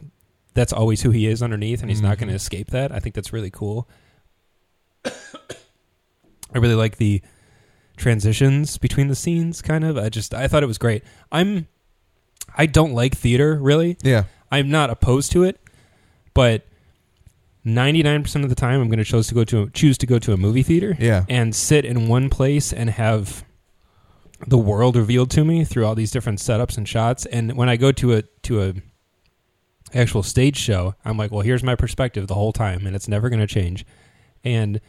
that's always who he is underneath, and he's not Mhm. going to escape that. I think that's really cool. I really like the transitions between the scenes. Kind of, I just I thought it was great. I'm I don't like theater really. Yeah. I'm not opposed to it, but 99% of the time I'm going to choose to go to a, choose to go to a movie theater Yeah. and sit in one place and have the world revealed to me through all these different setups and shots. And when I go to a to a actual stage show, I'm like, well, here's my perspective the whole time, and it's never going to change. And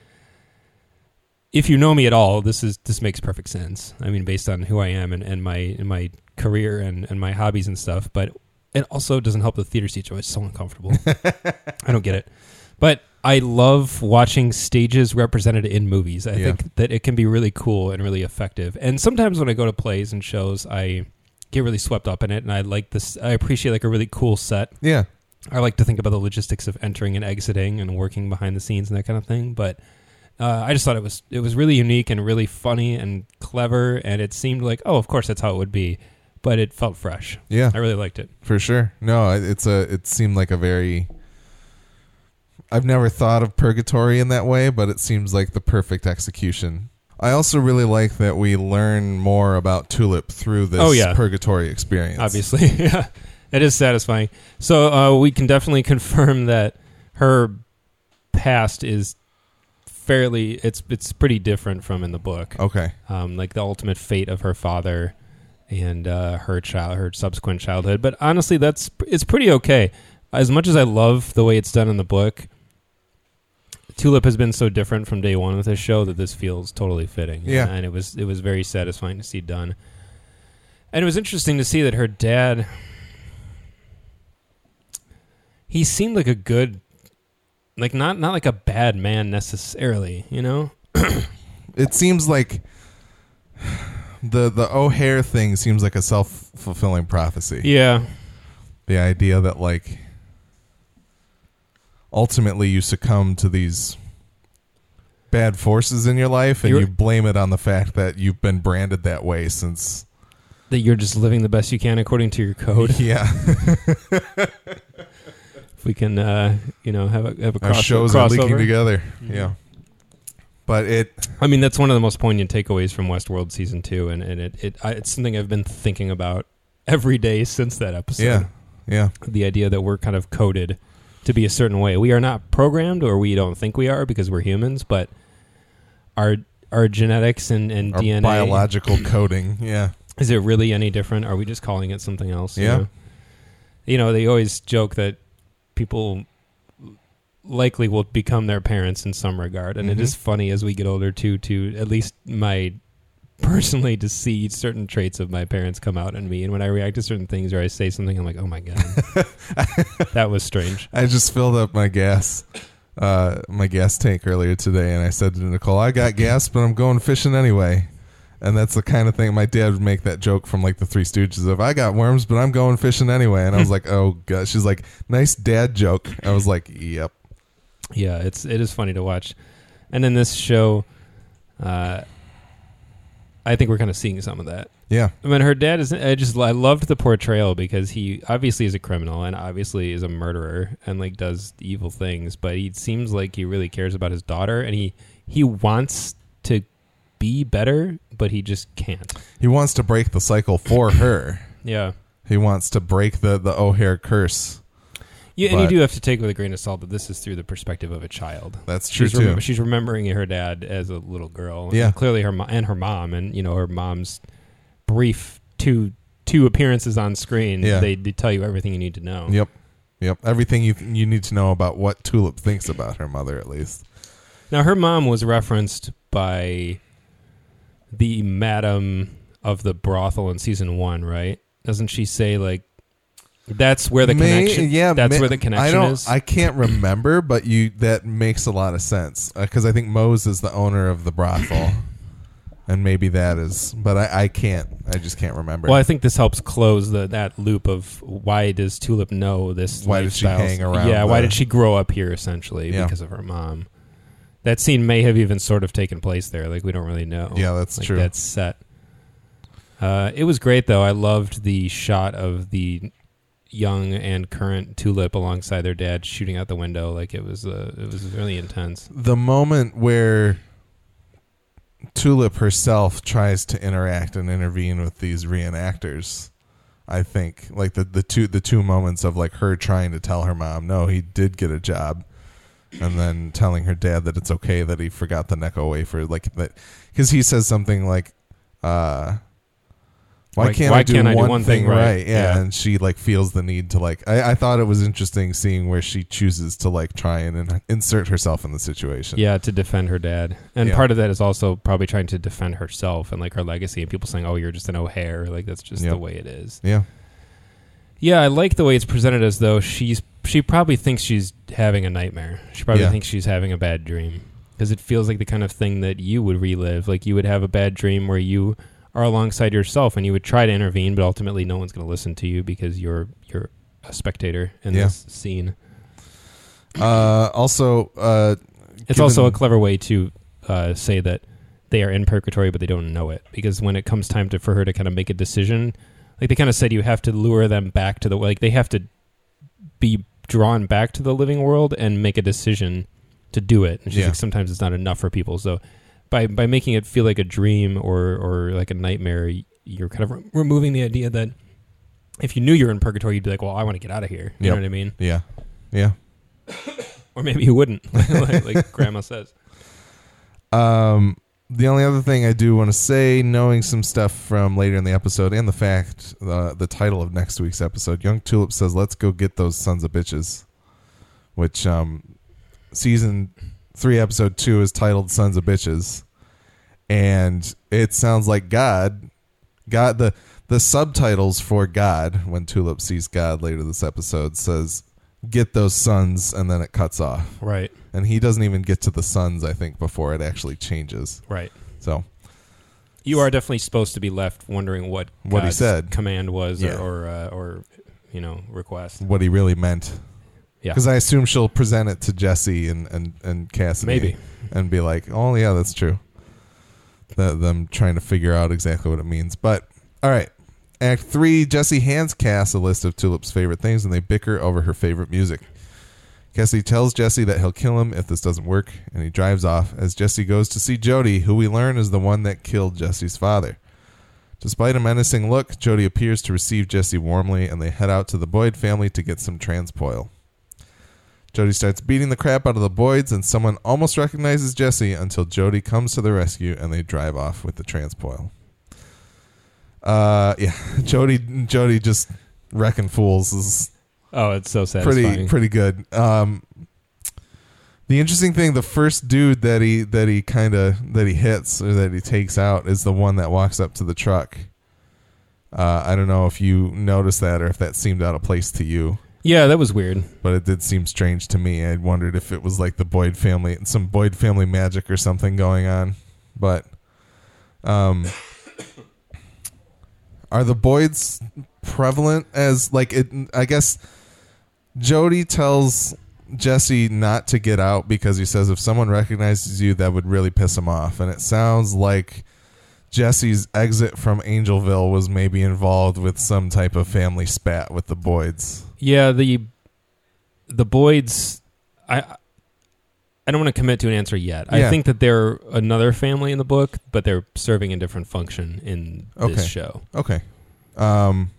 if you know me at all, this is this makes perfect sense. I mean, based on who I am and, and my and my career and, and my hobbies and stuff. But it also doesn't help the theater seats are always so uncomfortable. I don't get it. But I love watching stages represented in movies. I Yeah. think that it can be really cool and really effective. And sometimes when I go to plays and shows, I get really swept up in it, and I like this. I appreciate like a really cool set. Yeah. I like to think about the logistics of entering and exiting and working behind the scenes and that kind of thing. But uh, I just thought it was it was really unique and really funny and clever, and it seemed like oh, of course that's how it would be, but it felt fresh. Yeah. I really liked it. For sure. No, it's a. It seemed like a very. I've never thought of purgatory in that way, but it seems like the perfect execution. I also really like that we learn more about Tulip through this Oh, yeah. purgatory experience. Obviously, yeah, it is satisfying. So uh, we can definitely confirm that her past is fairly it's it's pretty different from in the book. Okay. um, like the ultimate fate of her father and uh, her child, her subsequent childhood. But honestly, that's it's pretty okay. As much as I love the way it's done in the book, Tulip has been so different from day one with this show that this feels totally fitting. Yeah. and it was it was very satisfying to see done. And it was interesting to see that her dad. He seemed like a good, like not not like a bad man necessarily, you know. It seems like the the O'Hare thing seems like a self fulfilling prophecy. Yeah, The idea that like ultimately you succumb to these bad forces in your life and You're- you blame it on the fact that you've been branded that way since that you're just living the best you can according to your code. yeah if we can, uh, you know, have a have a our cross, shows are crossover. together Mhm. yeah but it I mean, that's one of the most poignant takeaways from Westworld season two, and, and it, it I, it's something I've been thinking about every day since that episode. yeah yeah the idea that we're kind of coded to be a certain way. We are not programmed, or we don't think we are because we're humans, but our our genetics and, and our DNA biological coding yeah Is it really any different? Are we just calling it something else? you Yeah. know? You know, they always joke that people likely will become their parents in some regard, and it Mhm. is funny as we get older too. To at least my personally to see certain traits of my parents come out in me, and when I react to certain things or I say something, I'm like, oh my god, that was strange. I just filled up my gas, uh, my gas tank earlier today, and I said to Nicole, "I got gas, but I'm going fishing anyway." And that's the kind of thing my dad would make that joke from like the Three Stooges of "I got worms, but I'm going fishing anyway." And I was like, "Oh god!" She's like, "Nice dad joke." I was like, "Yep." Yeah, it's it is funny to watch, and then this show, uh, I think we're kind of seeing some of that. Yeah, I mean, her dad is. I just I loved the portrayal because he obviously is a criminal and obviously is a murderer and like does evil things, but he seems like he really cares about his daughter and he he wants to be better, but he just can't. he wants to break the cycle for her. Yeah. He wants to break the the O'Hare curse. Yeah, and you do have to take with a grain of salt that this is through the perspective of a child. That's true she's, too. she's remembering her dad as a little girl. Yeah. and clearly her mo- and her mom, and you know her mom's brief two two appearances on screen. Yeah. they, they tell you everything you need to know. Yep, yep. Everything you you need to know about what Tulip thinks about her mother, at least. Now her mom was referenced by the madam of the brothel in season one, right? Doesn't she say like that's where the May- connection? Yeah, that's may- where the connection I don't. is. I can't remember, but you that makes a lot of sense because I think Mose is the owner of the brothel, and maybe that is. But I, I can't. I just can't remember. Well, I think this helps close the that loop of why does Tulip know this? Why did she lifestyle? hang around Yeah, why the- did she grow up here? Essentially, Yeah. because of her mom. That scene may have even sort of taken place there. Like we don't really know. Yeah, that's Like, true. That's set. Uh, it was great though. I loved the shot of the young and current Tulip alongside their dad shooting out the window. Like it was. Uh, it was really intense. the moment where Tulip herself tries to interact and intervene with these reenactors. I think like the the two the two moments of like her trying to tell her mom no he did get a job and then telling her dad that it's okay that he forgot the Necco wafer like that because he says something like uh why, can't, why I, do can't I do one one thing thing right, right? Yeah. Yeah. and she like feels the need to like I, I thought it was interesting seeing where she chooses to like try and in, insert herself in the situation Yeah, to defend her dad, and Yeah. part of that is also probably trying to defend herself and like her legacy, and people saying, "Oh, you're just an O'Hare." Like that's just Yep. the way it is. yeah Yeah, I like the way it's presented as though she's she probably thinks she's having a nightmare. She probably Yeah. thinks she's having a bad dream because it feels like the kind of thing that you would relive. Like you would have a bad dream where you are alongside yourself and you would try to intervene, but ultimately no one's going to listen to you because you're you're a spectator in Yeah. this scene. Uh, also, uh, It's also a clever way to uh, say that they are in purgatory, but they don't know it because when it comes time to for her to kind of make a decision, like they kind of said, you have to lure them back to the like they have to be drawn back to the living world and make a decision to do it. And she's Yeah. like, sometimes it's not enough for people. So by by making it feel like a dream or or like a nightmare, you're kind of re- removing the idea that if you knew you were in purgatory, you'd be like, well, I want to get out of here. You Yep. know what I mean? yeah, yeah. Or maybe you wouldn't, like, like Grandma says. Um, the only other thing I do want to say, knowing some stuff from later in the episode, and the fact uh, the title of next week's episode, Young Tulip says, "Let's go get those sons of bitches," which um, season three, episode two is titled "Sons of Bitches," and it sounds like God, God the the subtitles for God when Tulip sees God later this episode says, "Get those sons," and then it cuts off Right, and he doesn't even get to the sons i think before it actually changes right. so You are definitely supposed to be left wondering what What he said. command was, Yeah. or or, uh, or you know request. what he really meant Yeah, because i assume she'll present it to jesse and and, and cassidy maybe. and be like oh yeah that's true the, them trying to figure out exactly what it means but all right act three jesse hands cass a list of tulip's favorite things and they bicker over her favorite music Cassidy tells Jesse that he'll kill him if this doesn't work, and he drives off as Jesse goes to see Jody, who we learn is the one that killed Jesse's father. Despite a menacing look, Jody appears to receive Jesse warmly, and they head out to the Boyd family to get some transpoil. Jody starts beating the crap out of the Boyds, and someone almost recognizes Jesse until Jody comes to the rescue, and they drive off with the transpoil. Uh, yeah, Jody, Jody just wrecking fools is Oh, it's so pretty pretty good. Um, The interesting thing, the first dude that he that he kind of that he hits or that he takes out is the one that walks up to the truck. Uh, I don't know if you noticed that or if that seemed out of place to you, Yeah, that was weird. but it did seem strange to me. I wondered if it was like the Boyd family, some Boyd family magic or something going on. But, um, are the Boyds prevalent as like it? I guess Jody tells Jesse not to get out because he says if someone recognizes you, that would really piss him off. And it sounds like Jesse's exit from Angelville was maybe involved with some type of family spat with the Boyds. Yeah, the the Boyds. I I don't want to commit to an answer yet. I think that they're another family in the book, but they're serving a different function in Okay. this show. Okay. Um,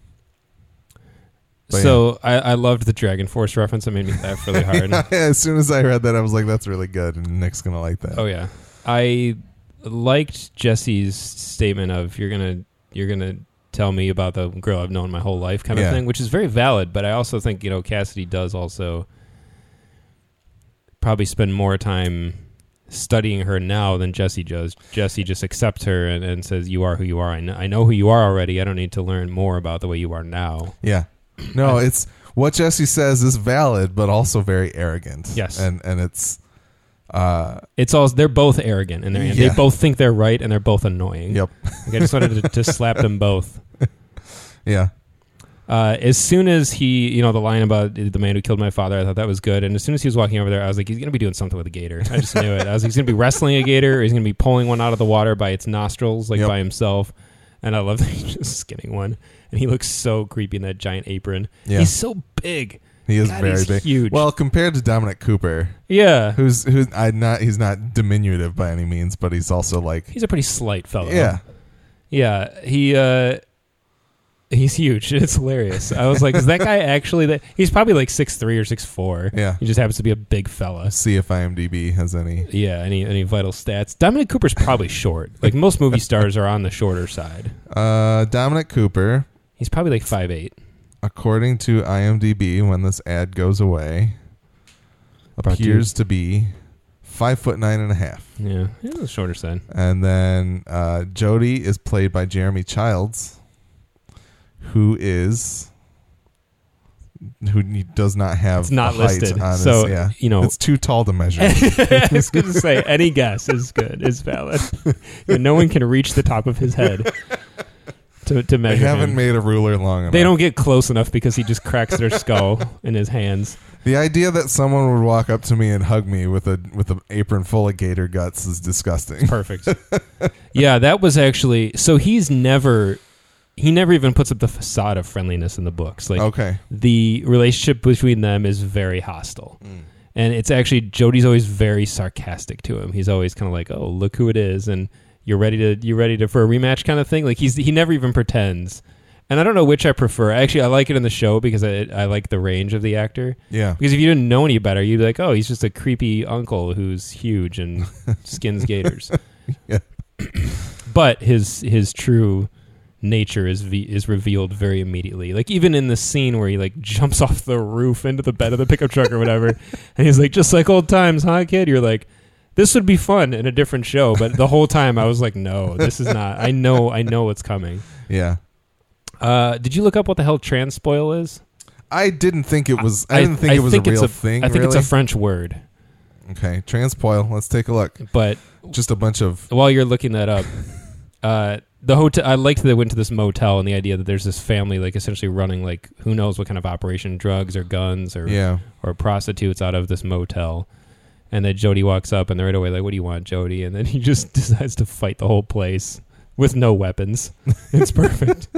so I, I loved the DragonForce reference. It made me laugh really hard. as soon as I read that, I was like, "That's really good," and Nick's gonna like that. oh yeah, I liked Jesse's statement of "You're gonna you're gonna tell me about the girl I've known my whole life" kind of Yeah. thing, which is very valid. But I also think you know Cassidy does also probably spend more time studying her now than Jesse does. Jesse just accepts her and, and says, "You are who you are. I know, I know who you are already. I don't need to learn more about the way you are now." Yeah. No, it's what Jesse says is valid, but also very arrogant. Yes. and and it's uh, It's all they're both arrogant and they Yeah. they both think they're right and they're both annoying. yep, Like, I just wanted to, to slap them both. yeah, Uh, as soon as he, you know, the line about the man who killed my father, I thought that was good. And as soon as he was walking over there, I was like, he's going to be doing something with a gator. I just knew it. I was like, he's going to be wrestling a gator, or he's going to be pulling one out of the water by its nostrils, like Yep. by himself. And I love that he's just skinning one. And he looks so creepy in that giant apron. Yeah. He's so big. He is God, very he's big. huge. Well, compared to Dominic Cooper, Yeah. who's who's I not he's not diminutive by any means, but he's also like He's a pretty slight fellow. yeah, Yeah. He, uh, He's huge. It's hilarious. I was like, is that guy actually that? He's probably like six three or six four. yeah. He just happens to be a big fella. See if IMDb has any. Yeah, any any vital stats? Dominic Cooper's probably short. Like most movie stars are on the shorter side. Uh, Dominic Cooper, He's probably like five eight. According to IMDb, when this ad goes away, appears to be five foot nine and a half. Yeah, shorter side. And then uh, Jody is played by Jeremy Childs, who is who does not have It's not listed. on his- So yeah, you know, it's too tall to measure. I was going to say any guess is good, is valid. No one can reach the top of his head to to they haven't him. made a ruler long enough. They don't get close enough because he just cracks their skull in his hands. The idea that someone would walk up to me and hug me with a with an apron full of gator guts is disgusting. Perfect. yeah, that was actually so he's never he never even puts up the facade of friendliness in the books. Like Okay. the relationship between them is very hostile. Mm. And it's actually Jody's always very sarcastic to him. He's always kind of like, "Oh, look who it is," and you're ready to you ready to for a rematch kind of thing. Like he's he never even pretends. And I don't know which I prefer. Actually, I like it in the show because I I like the range of the actor. Yeah. Because if you didn't know any better, you'd be like, "Oh, he's just a creepy uncle who's huge and skins gators." Yeah. but his his true nature is ve- is revealed very immediately. Like even in the scene where he like jumps off the roof into the bed of the pickup truck or whatever, and he's like, "Just like old times, huh, kid?" You're like. This would be fun in a different show, but the whole time I was like, "No, this is not." I know, I know what's coming. Yeah. Uh, did you look up what the hell transpoil is? I didn't think it was. I, didn't think I it was think a real thing. I think really. it's a French word, okay. Transpoil. Let's take a look. but Just a bunch of. while you're looking that up, uh, the hotel. I liked that they went to this motel and the idea that there's this family like essentially running like who knows what kind of operation, drugs or guns or Yeah. or prostitutes out of this motel. And then Jody walks up and they're right away like, "What do you want, Jody?" And then he just decides to fight the whole place with no weapons. It's perfect.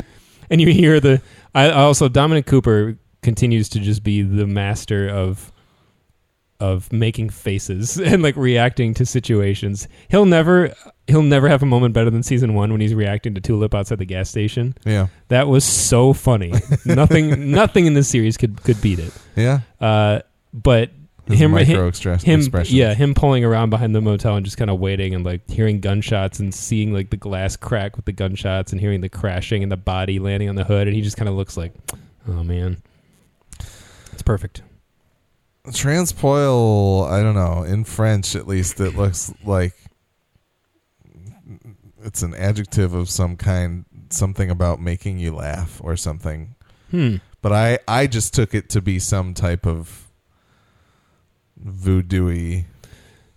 and you hear the. I also Dominic Cooper continues to just be the master of of making faces and like reacting to situations. He'll never he'll never have a moment better than season 1 when he's reacting to Tulip outside the gas station. Yeah. That was so funny. nothing nothing in this series could could beat it. Yeah. Uh but him micro him, him expressions. yeah, him pulling around behind the motel and just kind of waiting and like hearing gunshots and seeing like the glass crack with the gunshots and hearing the crashing and the body landing on the hood and he just kind of looks like, "Oh man." It's perfect. Transpoil, I don't know. In French, at least, it looks like it's an adjective of some kind, something about making you laugh or something. Hmm. But I, I just took it to be some type of voodoo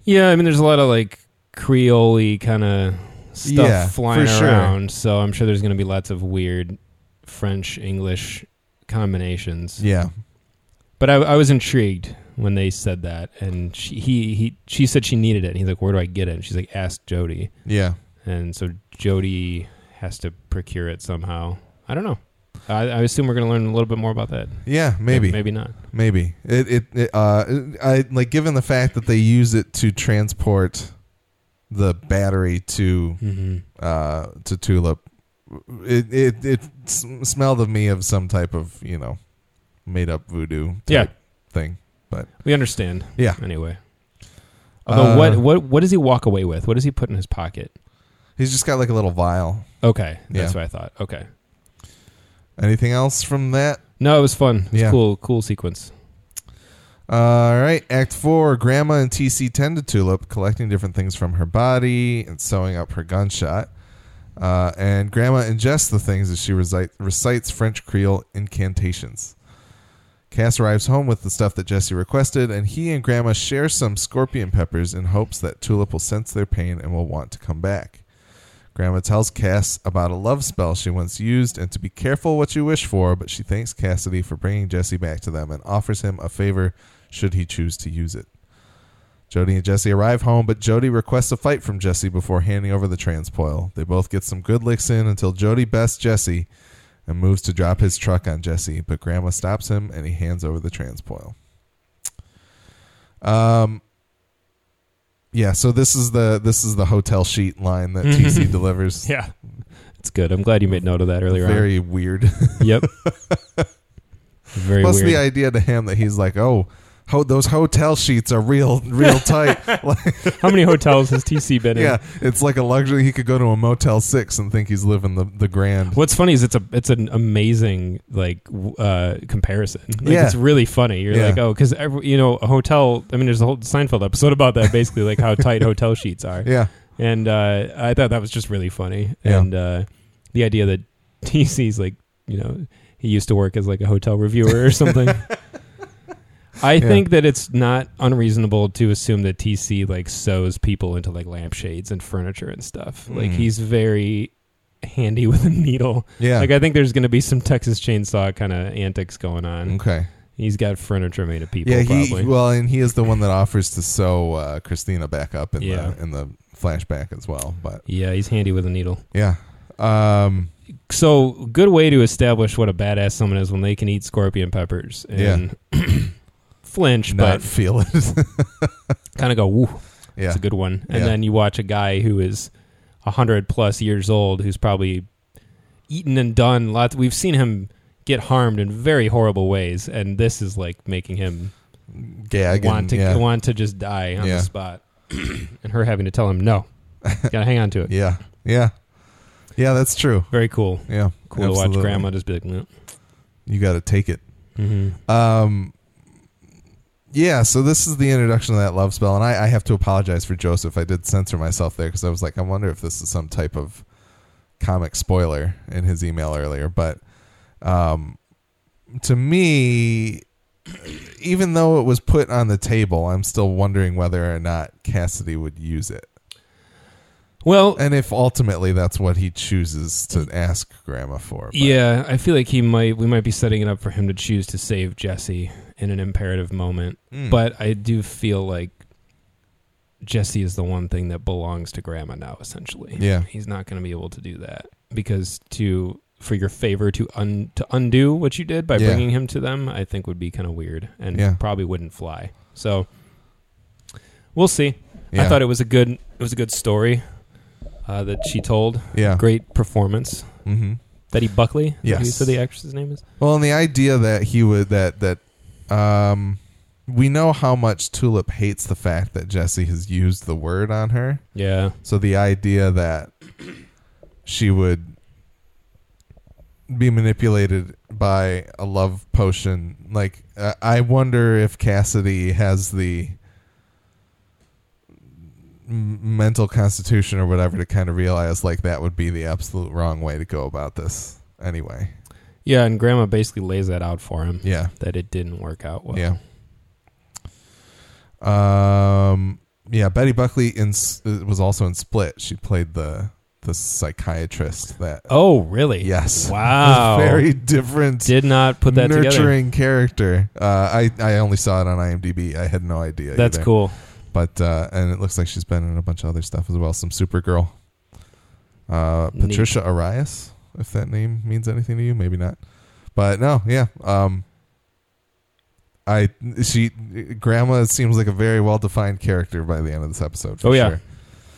Yeah, I mean, there's a lot of like Creole kind of stuff Yeah, flying for sure. around, so I'm sure there's going to be lots of weird French English combinations. Yeah. But I, I was intrigued when they said that, and she he, he she said she needed it. And he's like, "Where do I get it?" And she's like, "Ask Jody." Yeah. And so Jody has to procure it somehow. I don't know. I, I assume we're going to learn a little bit more about that. Yeah, maybe. maybe not. Maybe it it, it uh I like given the fact that they use it to transport the battery to Mm-hmm. uh to Tulip, it it it smelled of me of some type of you know made up voodoo type Yeah. thing. But We understand. Yeah, Anyway. Although Uh, what what what does he walk away with? What does he put in his pocket? he's just got like a little vial. Okay, that's Yeah. what I thought. Okay, Anything else from that? no, it was fun. It was Yeah. cool, cool sequence. All right, Act Four. Grandma and TC tend to Tulip, collecting different things from her body and sewing up her gunshot. Uh, and Grandma ingests the things as she recite, recites French Creole incantations. Cass arrives home with the stuff that Jesse requested, and he and Grandma share some scorpion peppers in hopes that Tulip will sense their pain and will want to come back. Grandma tells Cass about a love spell she once used and to be careful what you wish for, but she thanks Cassidy for bringing Jesse back to them and offers him a favor should he choose to use it. Jody and Jesse arrive home, but Jody requests a fight from Jesse before handing over the transpoil. They both get some good licks in until Jody bests Jesse and moves to drop his truck on Jesse, but Grandma stops him and he hands over the transpoil. Um yeah, so this is the this is the hotel sheet line that TC mm-hmm. delivers. Yeah, it's good. I'm glad you made note of that earlier Very weird. Yep. Very Plus weird. the idea to him that he's like, "Oh, ho- those hotel sheets are real real tight." How many hotels has TC been in? yeah, it's like a luxury. He could go to a Motel 6 and think he's living the the grand. What's funny is it's a it's an amazing like w- uh, comparison. Like, Yeah. it's really funny. You're Yeah. like, oh, because you know, a hotel. I mean, there's a whole Seinfeld episode about that, basically, like how tight hotel sheets are. Yeah. And uh, I thought that was just really funny. Yeah. And uh, the idea that TC's like, you know, he used to work as like a hotel reviewer or something. I Yeah. think that it's not unreasonable to assume that TC like sews people into like lampshades and furniture and stuff. Like Mm. he's very handy with a needle. Yeah. Like I think there's going to be some Texas chainsaw kind of antics going on. okay. He's got furniture made of people. Yeah, he probably. well, and he is the one that offers to sew uh, Christina back up in Yeah. the in the flashback as well. But yeah, he's handy with a needle. yeah. Um So good way to establish what a badass someone is when they can eat scorpion peppers and flinch, not but feel it. kind of go woo. yeah. It's a good one. And Yeah. then you watch a guy who is a hundred plus years old, who's probably eaten and done lots. We've seen him get harmed in very horrible ways, and this is like making him Gag want and- to yeah. want to just die on Yeah. the spot, and her having to tell him no, gotta hang on to it. Yeah. Yeah. Yeah, that's true. Very cool. Yeah. Cool to watch grandma just be like, no. You got to take it. Mm-hmm. Um, yeah, so this is the introduction of that love spell, and I, I have to apologize for Joseph. I did censor myself there because I was like, I wonder if this is some type of comic spoiler in his email earlier. But um, to me, even though it was put on the table, I'm still wondering whether or not Cassidy would use it, Well, and if ultimately that's what he chooses to ask Grandma for. But- yeah, I feel like he might. We might be setting it up for him to choose to save Jesse in an imperative moment. Mm. But I do feel like Jesse is the one thing that belongs to Grandma now. Essentially, Yeah. he's not going to be able to do that because to for your favor to un to undo what you did by Yeah. bringing him to them, I think would be kind of weird and Yeah. probably wouldn't fly. So we'll see. I thought it was a good it was a good story uh, that she told. yeah, Great performance. Mm-hmm. Betty Buckley. Is that You Yes. said the actress's name is. Well, and the idea that he would that that um we know how much Tulip hates the fact that Jesse has used the word on her. Yeah. So the idea that she would be manipulated by a love potion. Like uh, I wonder if Cassidy has the m- mental constitution or whatever to kind of realize like that would be the absolute wrong way to go about this. Anyway, Yeah, and Grandma basically lays that out for him yeah, that it didn't work out well. yeah. Um, yeah. Betty Buckley in was also in Split. She played the the psychiatrist that. Oh, really? Yes. Wow. Very different. Did not put that together. nurturing character. Uh, I I only saw it on IMDb. I had no idea. That's either. cool. But uh, and it looks like she's been in a bunch of other stuff as well. Some Supergirl. Uh, Neat. Patricia Arias, if that name means anything to you, maybe not. But no, yeah. Um, I she Grandma seems like a very well defined character by the end of this episode. For Oh, yeah. sure.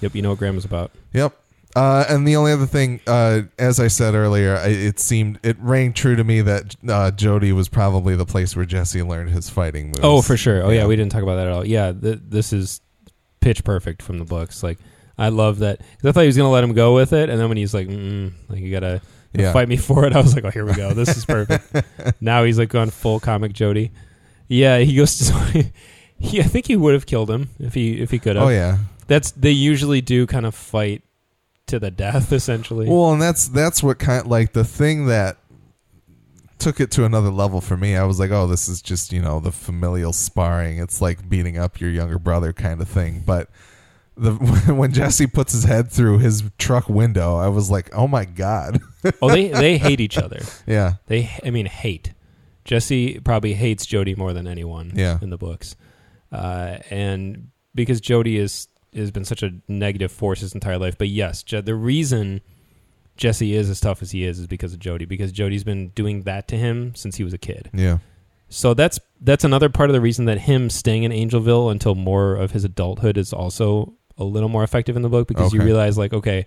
Yep, you know what Grandma's about. Yep. Uh, and the only other thing, uh, as I said earlier, I, it seemed it rang true to me that uh, Jody was probably the place where Jesse learned his fighting moves. Oh, for sure. Oh, yeah, Yeah. we didn't talk about that at all. Yeah, th- this is pitch perfect from the books. Like, I love that because I thought he was going to let him go with it, and then when he's like, mm, like you got to Yeah. fight me for it, I was like, oh, here we go. This is perfect. now he's like gone full comic Jody. Yeah, he goes to. he, I think he would have killed him if he if he could have. Oh yeah. That's they usually do kind of fight to the death essentially. Well, and that's that's what kind like the thing that took it to another level for me. I was like, oh, this is just you know the familial sparring. It's like beating up your younger brother kind of thing. But the when Jesse puts his head through his truck window, I was like, oh my god. oh, they they hate each other. yeah. They, I mean, hate. Jesse probably hates Jody more than anyone Yeah. in the books, uh, and because Jody is has been such a negative force his entire life. But yes, Je- the reason Jesse is as tough as he is is because of Jody. Because Jody's been doing that to him since he was a kid. Yeah. So that's that's another part of the reason that him staying in Angelville until more of his adulthood is also a little more effective in the book because you Okay. realize like okay,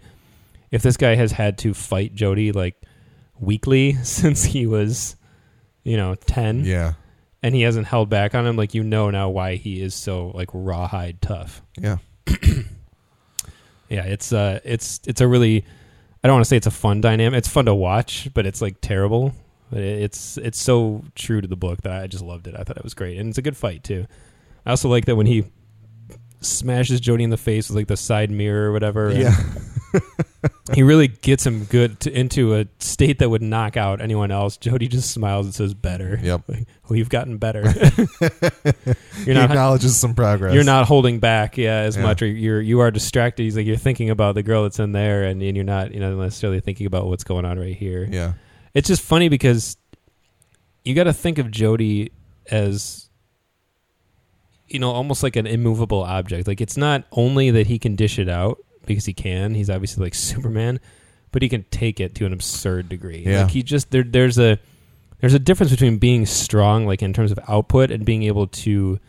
if this guy has had to fight Jody like weekly since he was you know 10 Yeah. and he hasn't held back on him like you know now why he is so like rawhide tough. Yeah. Yeah, it's uh it's it's a really I don't want to say it's a fun dynamic. It's fun to watch, but it's like terrible. But it- it's it's so true to the book that I just loved it. I thought it was great, and it's a good fight too. I also like that when he smashes Jody in the face with like the side mirror or whatever. Yeah. he really gets him good to, into a state that would knock out anyone else. Jody just smiles and says, "Better." Yep. Like, well, you've gotten better. he you're not acknowledges some progress. you're not holding back yeah as Yeah. much or you're you are distracted he's like you're thinking about the girl that's in there and, and you're not you know necessarily thinking about what's going on right here Yeah. it's just funny because you got to think of jody as you know almost like an immovable object. Like it's not only that he can dish it out because he can he's obviously like superman but he can take it to an absurd degree. Yeah. like he just there there's a there's a difference between being strong like in terms of output and being able to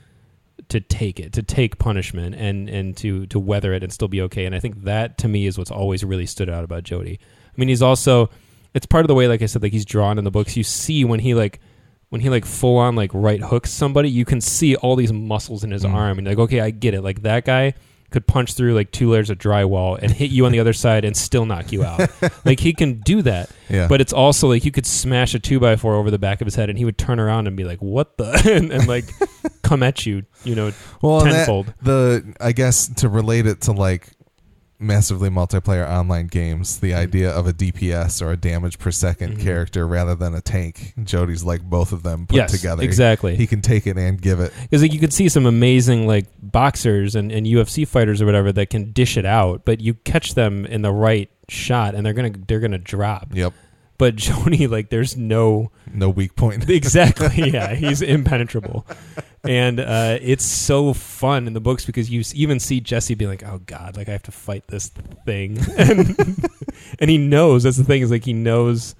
to take it to take punishment and and to to weather it and still be okay. And i think that to me is what's always really stood out about jody. I mean he's also it's part of the way like i said like he's drawn in the books. You see when he like when he like full on like right hooks somebody you can see all these muscles in his Mm. arm and like okay i get it like that guy could punch through like two layers of drywall and hit you on the other side and still knock you out like he can do that Yeah. but it's also like you could smash a two by four over the back of his head and he would turn around and be like what the and, and like come at you you know well, and that- tenfold. the I guess to relate it to like massively multiplayer online games, the idea of a DPS or a damage per 2nd Mhm. character rather than a tank. Jody's like both of them put yes together. exactly He can take it and give it. because like you could see some amazing like boxers and, and UFC fighters or whatever that can dish it out, but you catch them in the right shot and they're gonna they're gonna drop. Yep. But Jody, like, there's no No weak point. exactly yeah he's impenetrable, and uh, it's so fun in the books because you even see Jesse be like, oh god, like I have to fight this thing, and, and he knows that's the thing is like he knows.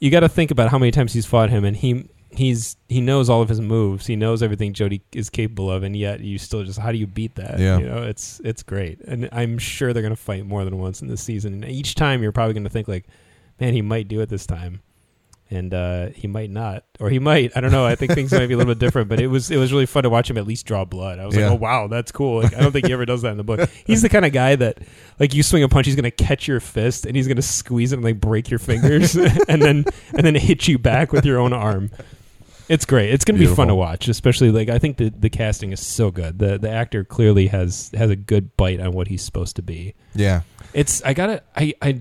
You got to think about how many times he's fought him, and he he's he knows all of his moves. He knows everything Jody is capable of, and yet you still just how do you beat that? Yeah. you know it's it's great, and I'm sure they're gonna fight more than once in this season. And each time you're probably gonna think like, man, he might do it this time, and uh, he might not, or he might. I don't know. I think things might be a little bit different, but it was it was really fun to watch him at least draw blood. I was Yeah. like, oh wow, that's cool. Like, I don't think he ever does that in the book. He's the kind of guy that like you swing a punch, he's gonna catch your fist and he's gonna squeeze it and like break your fingers, and then and then hit you back with your own arm. It's great. It's gonna be fun to watch, especially like I think the the casting is so good. The the actor clearly has has a good bite on what he's supposed to be. Yeah. It's I gotta I I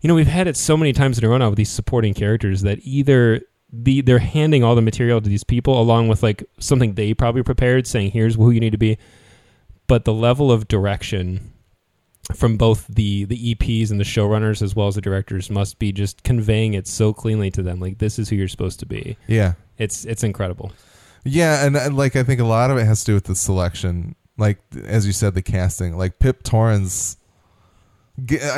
you know we've had it so many times in a row now with these supporting characters that either the they're handing all the material to these people along with like something they probably prepared saying here's who you need to be but the level of direction from both the the EPs and the showrunners as well as the directors must be just conveying it so cleanly to them like this is who you're supposed to be Yeah. it's it's incredible Yeah, and, and like I think a lot of it has to do with the selection. Like as you said, the casting. Like Pip Torrens,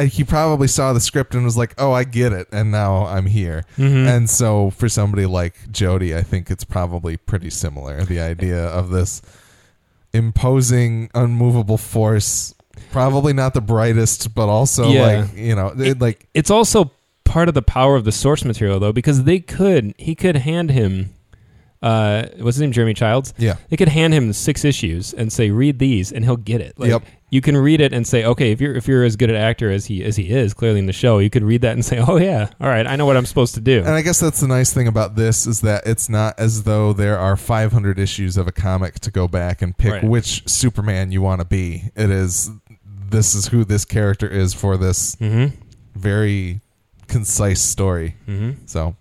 he probably saw the script and was like, "Oh, I get it," and now I'm here. Mhm. And so for somebody like Jody, I think it's probably pretty similar. The idea of this imposing, unmovable force, probably not the brightest, but also Yeah. like you know, it, like it's also part of the power of the source material though because they could he could hand him uh what's his name jeremy childs yeah, they could hand him six issues and say read these and he'll get it like Yep. You can read it and say okay if you're if you're as good an actor as he as he is clearly in the show you could read that and say oh yeah all right i know what i'm supposed to do And I guess that's the nice thing about this is that it's not as though there are 500 issues of a comic to go back and pick Right. which Superman you want to be. It is this is who this character is for this mm-hmm very concise story. mm-hmm So,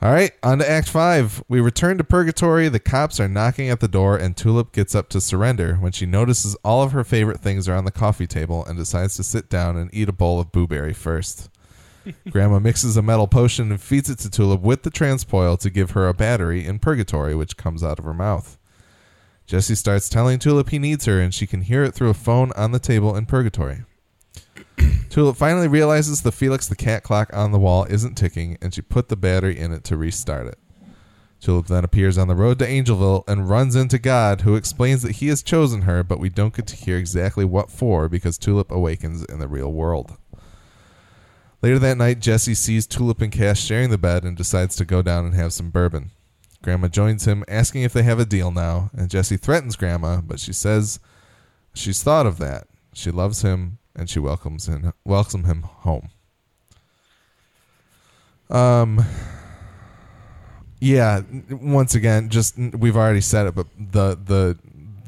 all right, on to Act Five. We return to Purgatory. The cops are knocking at the door, and Tulip gets up to surrender when she notices all of her favorite things are on the coffee table and decides to sit down and eat a bowl of Boo Berry first. Grandma mixes a metal potion and feeds it to Tulip with the transpoil to give her a battery in Purgatory, which comes out of her mouth. Jesse starts telling Tulip he needs her, and she can hear it through a phone on the table in Purgatory. Tulip finally realizes the Felix the cat clock on the wall isn't ticking, and she put the battery in it to restart it. Tulip then appears on the road to Angelville and runs into God, who explains that he has chosen her, but we don't get to hear exactly what for because Tulip awakens in the real world. Later that night, Jesse sees Tulip and Cash sharing the bed and decides to go down and have some bourbon. Grandma joins him, asking if they have a deal now, and Jesse threatens Grandma, but she says she's thought of that. She loves him and she welcomes him welcome him home. Um yeah, once again, just we've already said it, but the the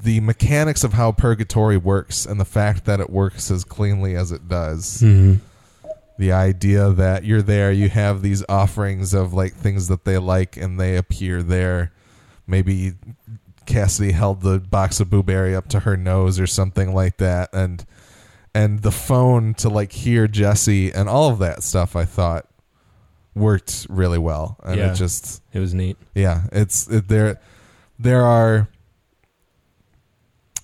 the mechanics of how purgatory works and the fact that it works as cleanly as it does mm-hmm the idea that you're there, you have these offerings of like things that they like, and they appear there. Maybe Cassidy held the box of Boo Berry up to her nose or something like that, and and the phone to like hear Jesse and all of that stuff. I thought worked really well, and Yeah. it just it was neat yeah, it's it, there. There are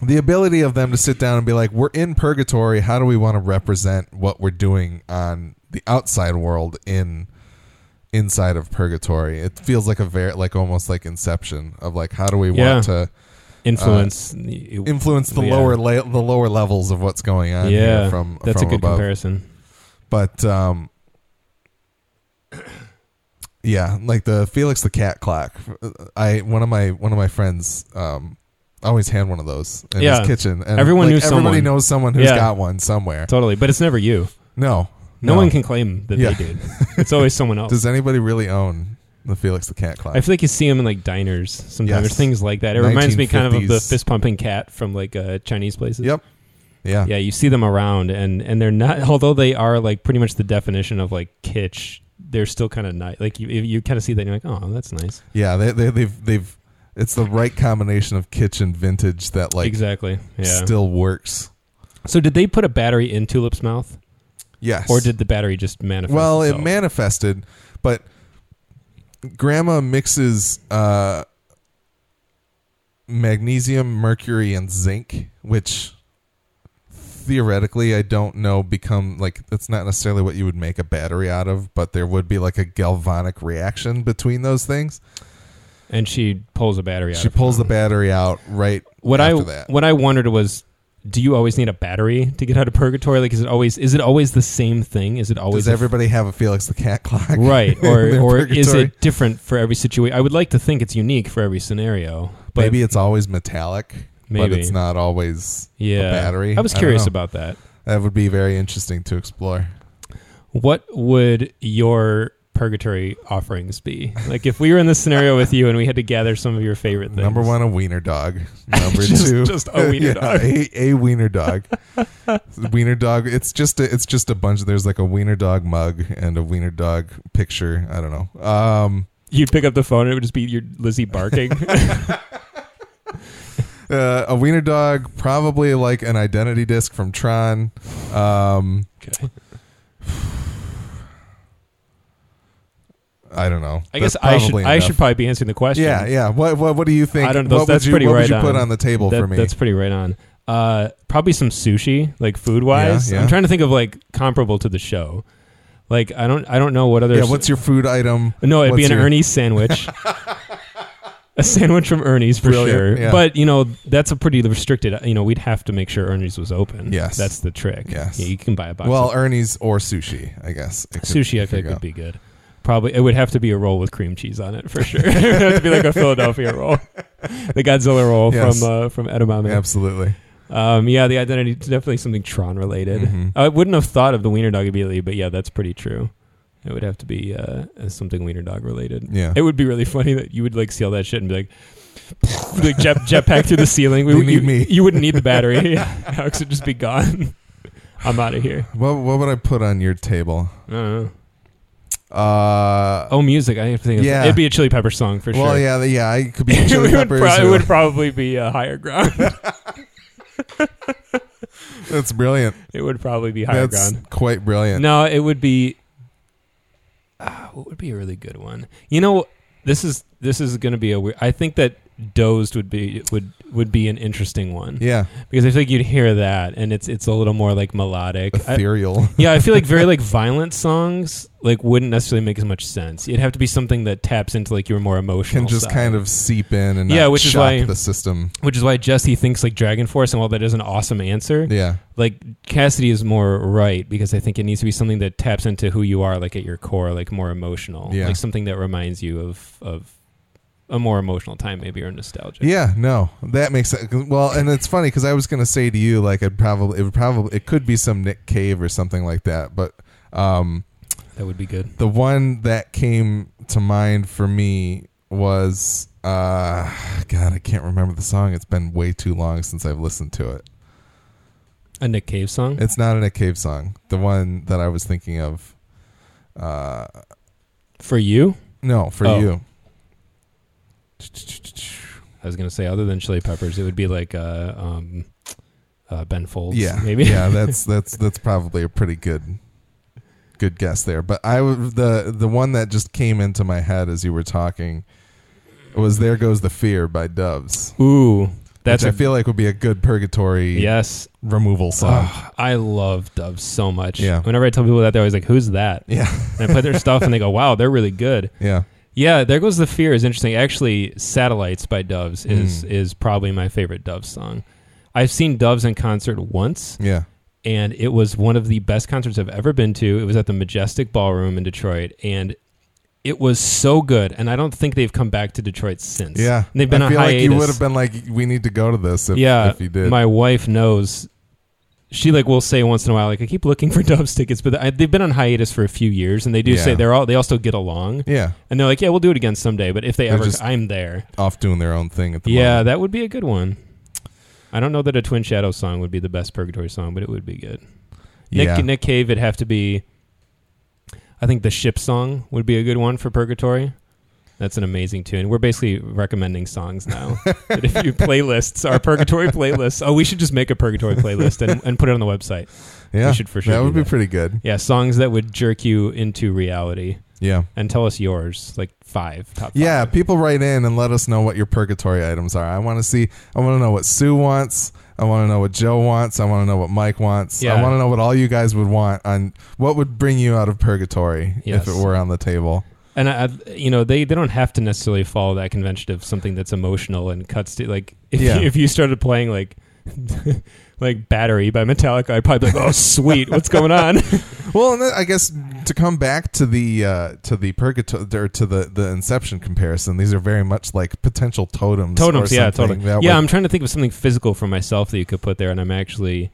the ability of them to sit down and be like, "We're in purgatory. How do we want to represent what we're doing on the outside world in inside of purgatory?" It feels like a very like almost like Inception of like, how do we Yeah. want to influence influence the Yeah. lower la- the lower levels of what's going on yeah here from that's from a good above? comparison But um yeah, like the Felix the cat clock. I one of my one of my friends um always had one of those in Yeah. his kitchen. And Everyone like, knew everybody someone. knows someone who's Yeah. got one somewhere. totally but it's never you No. no, one can claim that Yeah. they did it's always someone else Does anybody really own the Felix the cat clock? I feel like you see them in like diners sometimes, Yes. or things like that. It reminds me kind of of the 1950s. fist pumping cat from like uh, Chinese places. yep. Yeah. Yeah, you see them around, and and they're not. Although they are like pretty much the definition of like kitsch, they're still kind of nice. Like you, you kind of see that, and you're like, oh, that's nice. Yeah, they, they they've they've it's the right combination of kitchen vintage that like exactly. Yeah. still works. so did they put a battery in Tulip's mouth, Yes. or did the battery just manifest? Well, it itself? manifested, but grandma mixes uh, magnesium, mercury, and zinc, which theoretically I don't know become like that's not necessarily what you would make a battery out of, but there would be like a galvanic reaction between those things. and she pulls a battery out. She pulls the battery out right What after I that. what I wondered was, do you always need a battery to get out of purgatory? Like, is it always is it always the same thing? Is it always Does everybody have a Felix the Cat clock? right, or or is it different for every situation? I would like to think it's unique for every scenario, but maybe it's always metallic, but it's not always yeah, a battery. I was curious know. about that. That would be very interesting to explore. What would your purgatory offerings be? Like if we were in this scenario with you and we had to gather some of your favorite things. Number one, a wiener dog. Number Just- two, just a wiener yeah, dog. A, a wiener dog. wiener dog. It's just a, it's just a bunch. There's like a wiener dog mug and a wiener dog picture. I don't know. Um, You'd pick up the phone and it would just be your Lizzie barking. uh, a wiener dog, probably like an identity disc from Tron. Um, okay. I don't know. I guess I should probably I should probably be answering the question. Yeah, yeah. What what what do you think? I don't know. What That's would you, pretty what right would you put on. on the table That- for me? That's pretty right on. Uh, probably some sushi, like food wise. Yeah, yeah. I'm trying to think of like comparable to the show. Like I don't I don't know what other yeah. What's your food item? No, it'd be an your- Ernie's sandwich. a sandwich from Ernie's for Brilliant, sure. yeah. But, you know, that's a pretty restricted, you know, we'd have to make sure Ernie's was open. Yes. That's the trick. Yes. Yeah, you can buy a box Well, Ernie's or sushi, I guess. Could- sushi I could would be good. Probably it would have to be a roll with cream cheese on it for sure. it would have to be like a Philadelphia roll. The Godzilla roll Yes. from uh, from Edamame. Absolutely. Um, yeah, the identity is definitely something Tron related. Mhm. I wouldn't have thought of the wiener dog immediately, but yeah, that's pretty true. It would have to be uh, something wiener dog related. Yeah. It would be really funny that you would like see all that shit and be like, like jet jetpack through the ceiling. We, would- need you, me. you wouldn't need the battery. Alex would just be gone. I'm out of here. What what would I put on your table? I don't know. Uh, Oh, music. I have to think. Yeah. it'd be a Chili Pepper song for well, sure. Well, yeah, yeah. I could be it, chili would pro- it would probably be a higher ground. that's brilliant. it would probably be higher That's ground. quite brilliant. No, it would be. ah, what would be a really good one? You know, this is this is going to be a weird. I think that Dosed would be would would be an interesting one Yeah, because I feel like you'd hear that and it's it's a little more like melodic. I- ethereal. yeah, I feel like very like violent songs like wouldn't necessarily make as much sense. It'd have to be something that taps into like your more emotional. Can just side. kind of seep in and Yeah, not which is why- the system. which is why Jesse thinks like DragonForce, and while that is an awesome answer, Yeah, like Cassidy is more right because I think it needs to be something that taps into who you are, like at your core, like more emotional, Yeah. like something that reminds you of of a more emotional time, maybe or nostalgia. yeah. No, that makes sense. Well, and it's funny because I was gonna say to you like I'd probably it would probably it could be some Nick Cave or something like that, but um, that would be good. the one that came to mind for me was uh god i can't remember the song it's been way too long since i've listened to it A Nick Cave song. it's not a nick cave song the one that i was thinking of uh For you, no for Oh. you I was gonna say other than Chili Peppers, it would be like uh, um, uh, Ben Folds. yeah maybe. yeah that's that's that's probably a pretty good good guess there but i w- the the one that just came into my head as you were talking was there goes the fear by doves Ooh, that's which a I feel like would be a good purgatory yes. removal song. Ugh, I love Doves so much. Yeah. Whenever I tell people that, they're always like, "Who's that?" Yeah, And I play their stuff, and they go, "Wow, they're really good." yeah. Yeah, there goes the fear is interesting. Actually, "Satellites" by Doves is Mm. is probably my favorite Doves song. I've seen Doves in concert once, Yeah. and it was one of the best concerts I've ever been to. It was at the Majestic Ballroom in Detroit, and it was so good. And I don't think they've come back to Detroit since. Yeah. And they've been I on feel hiatus. like you would have been like, we need to go to this if, yeah, if you did. my wife knows. She like will say once in a while, like I keep looking for Doves tickets, but I, they've been on hiatus for a few years, and they do Yeah. say they're all they all still get along, yeah. and they're like, yeah, we'll do it again someday. But if they They're ever, just- I'm there. Off doing their own thing at the Yeah, moment. that would be a good one. I don't know that a Twin Shadow song would be the best Purgatory song, but it would be good. Nick Yeah. Nick Cave, it'd have to be. I think the ship song would be a good one for Purgatory. That's an amazing tune. We're basically recommending songs now. that if you playlists, our Purgatory playlists. Oh, we should just make a Purgatory playlist and, and put it on the website. yeah. we should for sure That would be that. pretty good. Yeah, songs that would jerk you into reality. Yeah. And tell us yours, like five top. Yeah. five. People write in and let us know what your purgatory items are. I want to see, I want to know what Sue wants. I want to know what Joe wants. I want to know what Mike wants. Yeah. I want to know what all you guys would want on what would bring you out of purgatory Yes. if it were on the table. And I, I- you know, they, they don't have to necessarily follow that convention of something that's emotional and cuts to like if Yeah. you, if you started playing like like Battery by Metallica, I'd probably be like, "Oh, sweet, what's going on?" Well, and then I guess to come back to the uh, to the purgatory or to the the Inception comparison, these are very much like potential totems. Totems, or yeah, something totally. Yeah, would- I'm trying to think of something physical for myself that you could put there, and I'm actually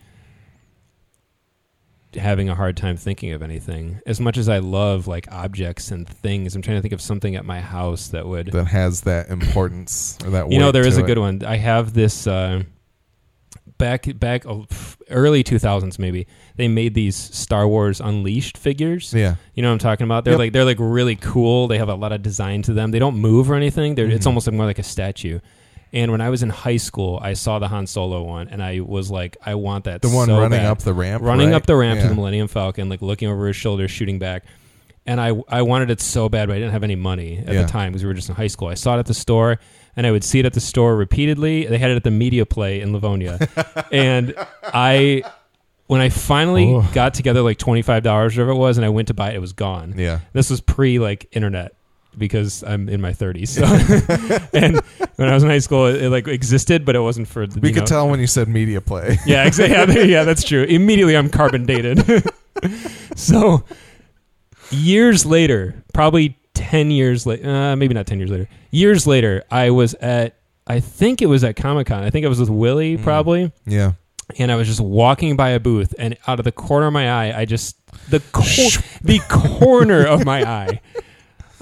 having a hard time thinking of anything. As much as I love like objects and things, I'm trying to think of something at my house that would. that has that importance or that. you know, there is a it. good one. I have this uh, back back oh, early 2000s maybe. They made these Star Wars Unleashed figures. Yeah, You know what I'm talking about? They're Yep. like they're like really cool. They have a lot of design to them. They don't move or anything. They're, It's almost like more like a statue. And when I was in high school, I saw the Han Solo one, and I was like, I want that. the one so running bad. up the ramp, running right? up the ramp Yeah. to the Millennium Falcon, like looking over his shoulder, shooting back. And I I wanted it so bad, but I didn't have any money at Yeah. the time because we were just in high school. I saw it at the store, and I would see it at the store repeatedly. They had it at the Media Play in Livonia, and I. When I finally Oh. got together like twenty five dollars, whatever it was, and I went to buy it, it was gone. Yeah, This was pre like internet because I'm in my 30s. So, and when I was in high school, it, it, like existed, but it wasn't for. The, we could know- tell when you said media play. Yeah, exactly. Yeah, yeah, that's true. Immediately, I'm carbon dated. so, years later, probably ten years later, uh, maybe not ten years later. Years later, I was at. I think it was at Comic Con. I think I was with Willie Mm. probably yeah, and I was just walking by a booth, and out of the corner of my eye, I just the cor- the corner of my eye,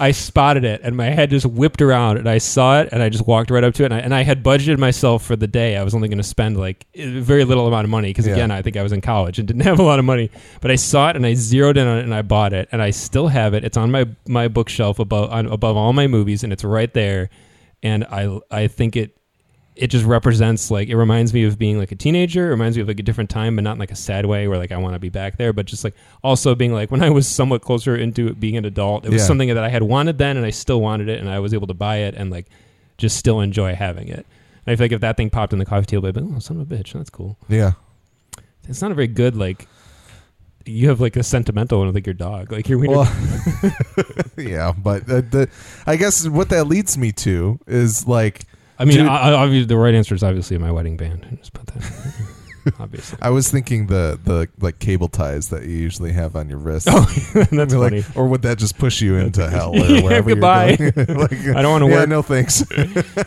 I spotted it, and my head just whipped around, and I saw it, and I just walked right up to it, and I, and I had budgeted myself for the day. I was only going to spend like a very little amount of money because Yeah. again, I think I was in college and didn't have a lot of money, but I saw it and I zeroed in on it and I bought it, and I still have it. It's on my my bookshelf above on, above all my movies, and it's right there, and I I think it it just represents like it reminds me of being like a teenager. It reminds me of like a different time, but not in like a sad way where like I want to be back there, but just like also being like when I was somewhat closer into being an adult, it was Yeah. something that I had wanted then, and I still wanted it, and I was able to buy it and like just still enjoy having it. And I feel like if that thing popped in the coffee table, I'd be like, oh, son of a bitch, that's cool. yeah. It's not a very good like. You have like a sentimental one with like your dog, like your wiener. Well, yeah, but uh, the I guess what that leads me to is like I mean, dude- I, I, obviously, the right answer is obviously my wedding band. Just put that. obviously. I was thinking the the like cable ties that you usually have on your wrist. Oh, that's Like, funny. or would that just push you into hell or Yeah, wherever goodbye. you're going? like, I don't wanna yeah, work. no thanks.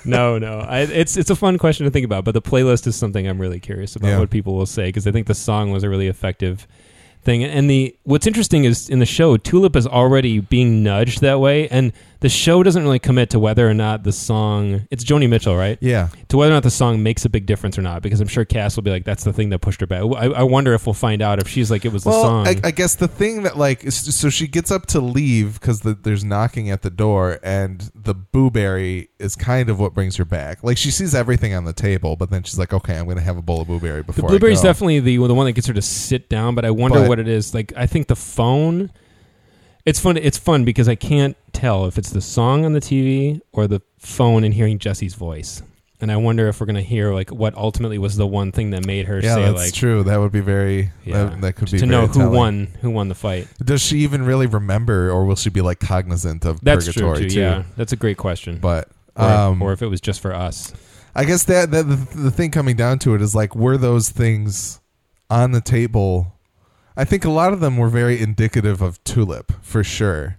no, no. I, it's it's a fun question to think about, but the playlist is something I'm really curious about Yeah. what people will say because I think the song was a really effective thing. And the what's interesting is in the show, Tulip is already being nudged that way, and the show doesn't really commit to whether or not the song. It's Joni Mitchell, right? yeah, To whether or not the song makes a big difference or not, because I'm sure Cass will be like, "That's the thing that pushed her back." I, I wonder if we'll find out if she's like, "It was the song." I, I guess the thing that like so she gets up to leave because the, there's knocking at the door, and the Boo Berry is kind of what brings her back. Like she sees everything on the table, but then she's like, "Okay, I'm going to have a bowl of Boo Berry The before." Boo Berry's I go. definitely the the one that gets her to sit down, but I wonder But- what it is. Like I think the phone. It's fun. It's fun because I can't tell if it's the song on the TV or the phone and hearing Jesse's voice. And I wonder if we're gonna hear like what ultimately was the one thing that made her Yeah, say that's like true. That would be very. Yeah. That, that could be to know who telling. won who won the fight. Does she even really remember, or will she be like cognizant of That's purgatory true too. Yeah, that's a great question. But or, um, or if it was just for us. I guess that, that the, the thing coming down to it is like, were those things on the table? I think a lot of them were very indicative of Tulip for sure.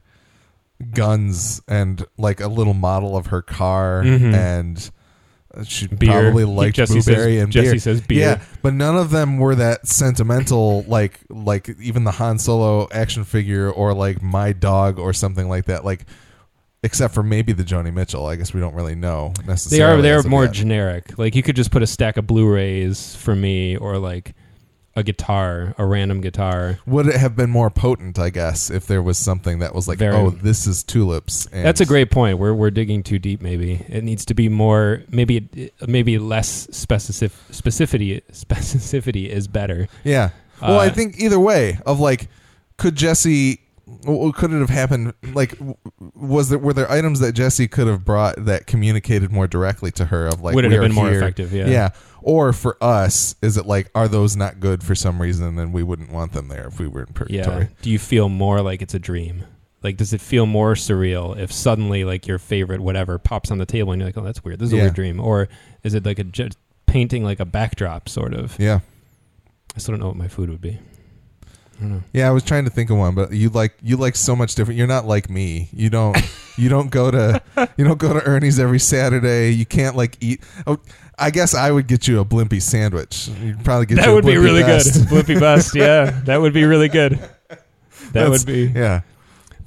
Guns and like a little model of her car, Mhm. and she Beer. probably liked Jesse Boo Berry says, and Jesse beer. says beer. Yeah, but none of them were that sentimental, like like even the Han Solo action figure or like my dog or something like that. Like, except for maybe the Joni Mitchell. I guess we don't really know necessarily. They are they are more yet. generic. Like you could just put a stack of Blu-rays for me, or like a guitar, a random guitar. Would it have been more potent? I guess if there was something that was like, Very- oh, this is tulips. And That's a great point. We're we're digging too deep. Maybe it needs to be more. Maybe maybe less specific specificity. Specificity is better. Yeah. Well, I Uh, think either way of like, could Jesse? Could it have happened? Like, was there were there items that Jesse could have brought that communicated more directly to her? Of like, Would it have been more effective? Yeah. Yeah. Or for us, is it like, are those not good for some reason, and then we wouldn't want them there if we were in purgatory. Yeah. Do you feel more like it's a dream? Like, does it feel more surreal if suddenly like your favorite whatever pops on the table and you're like, oh, that's weird. This is a Yeah. weird dream. Or is it like a j- painting like a backdrop, sort of. Yeah. I still don't know what my food would be. I. Yeah, I was trying to think of one, but you like you like so much different. You're not like me. You don't you don't go to you don't go to Ernie's every Saturday. You can't like eat. Oh, I guess I would get you a Blimpie sandwich. You'd probably get That you a would be really Best. good. Blimpie Best, yeah, that would be really good. That That's- would be. yeah.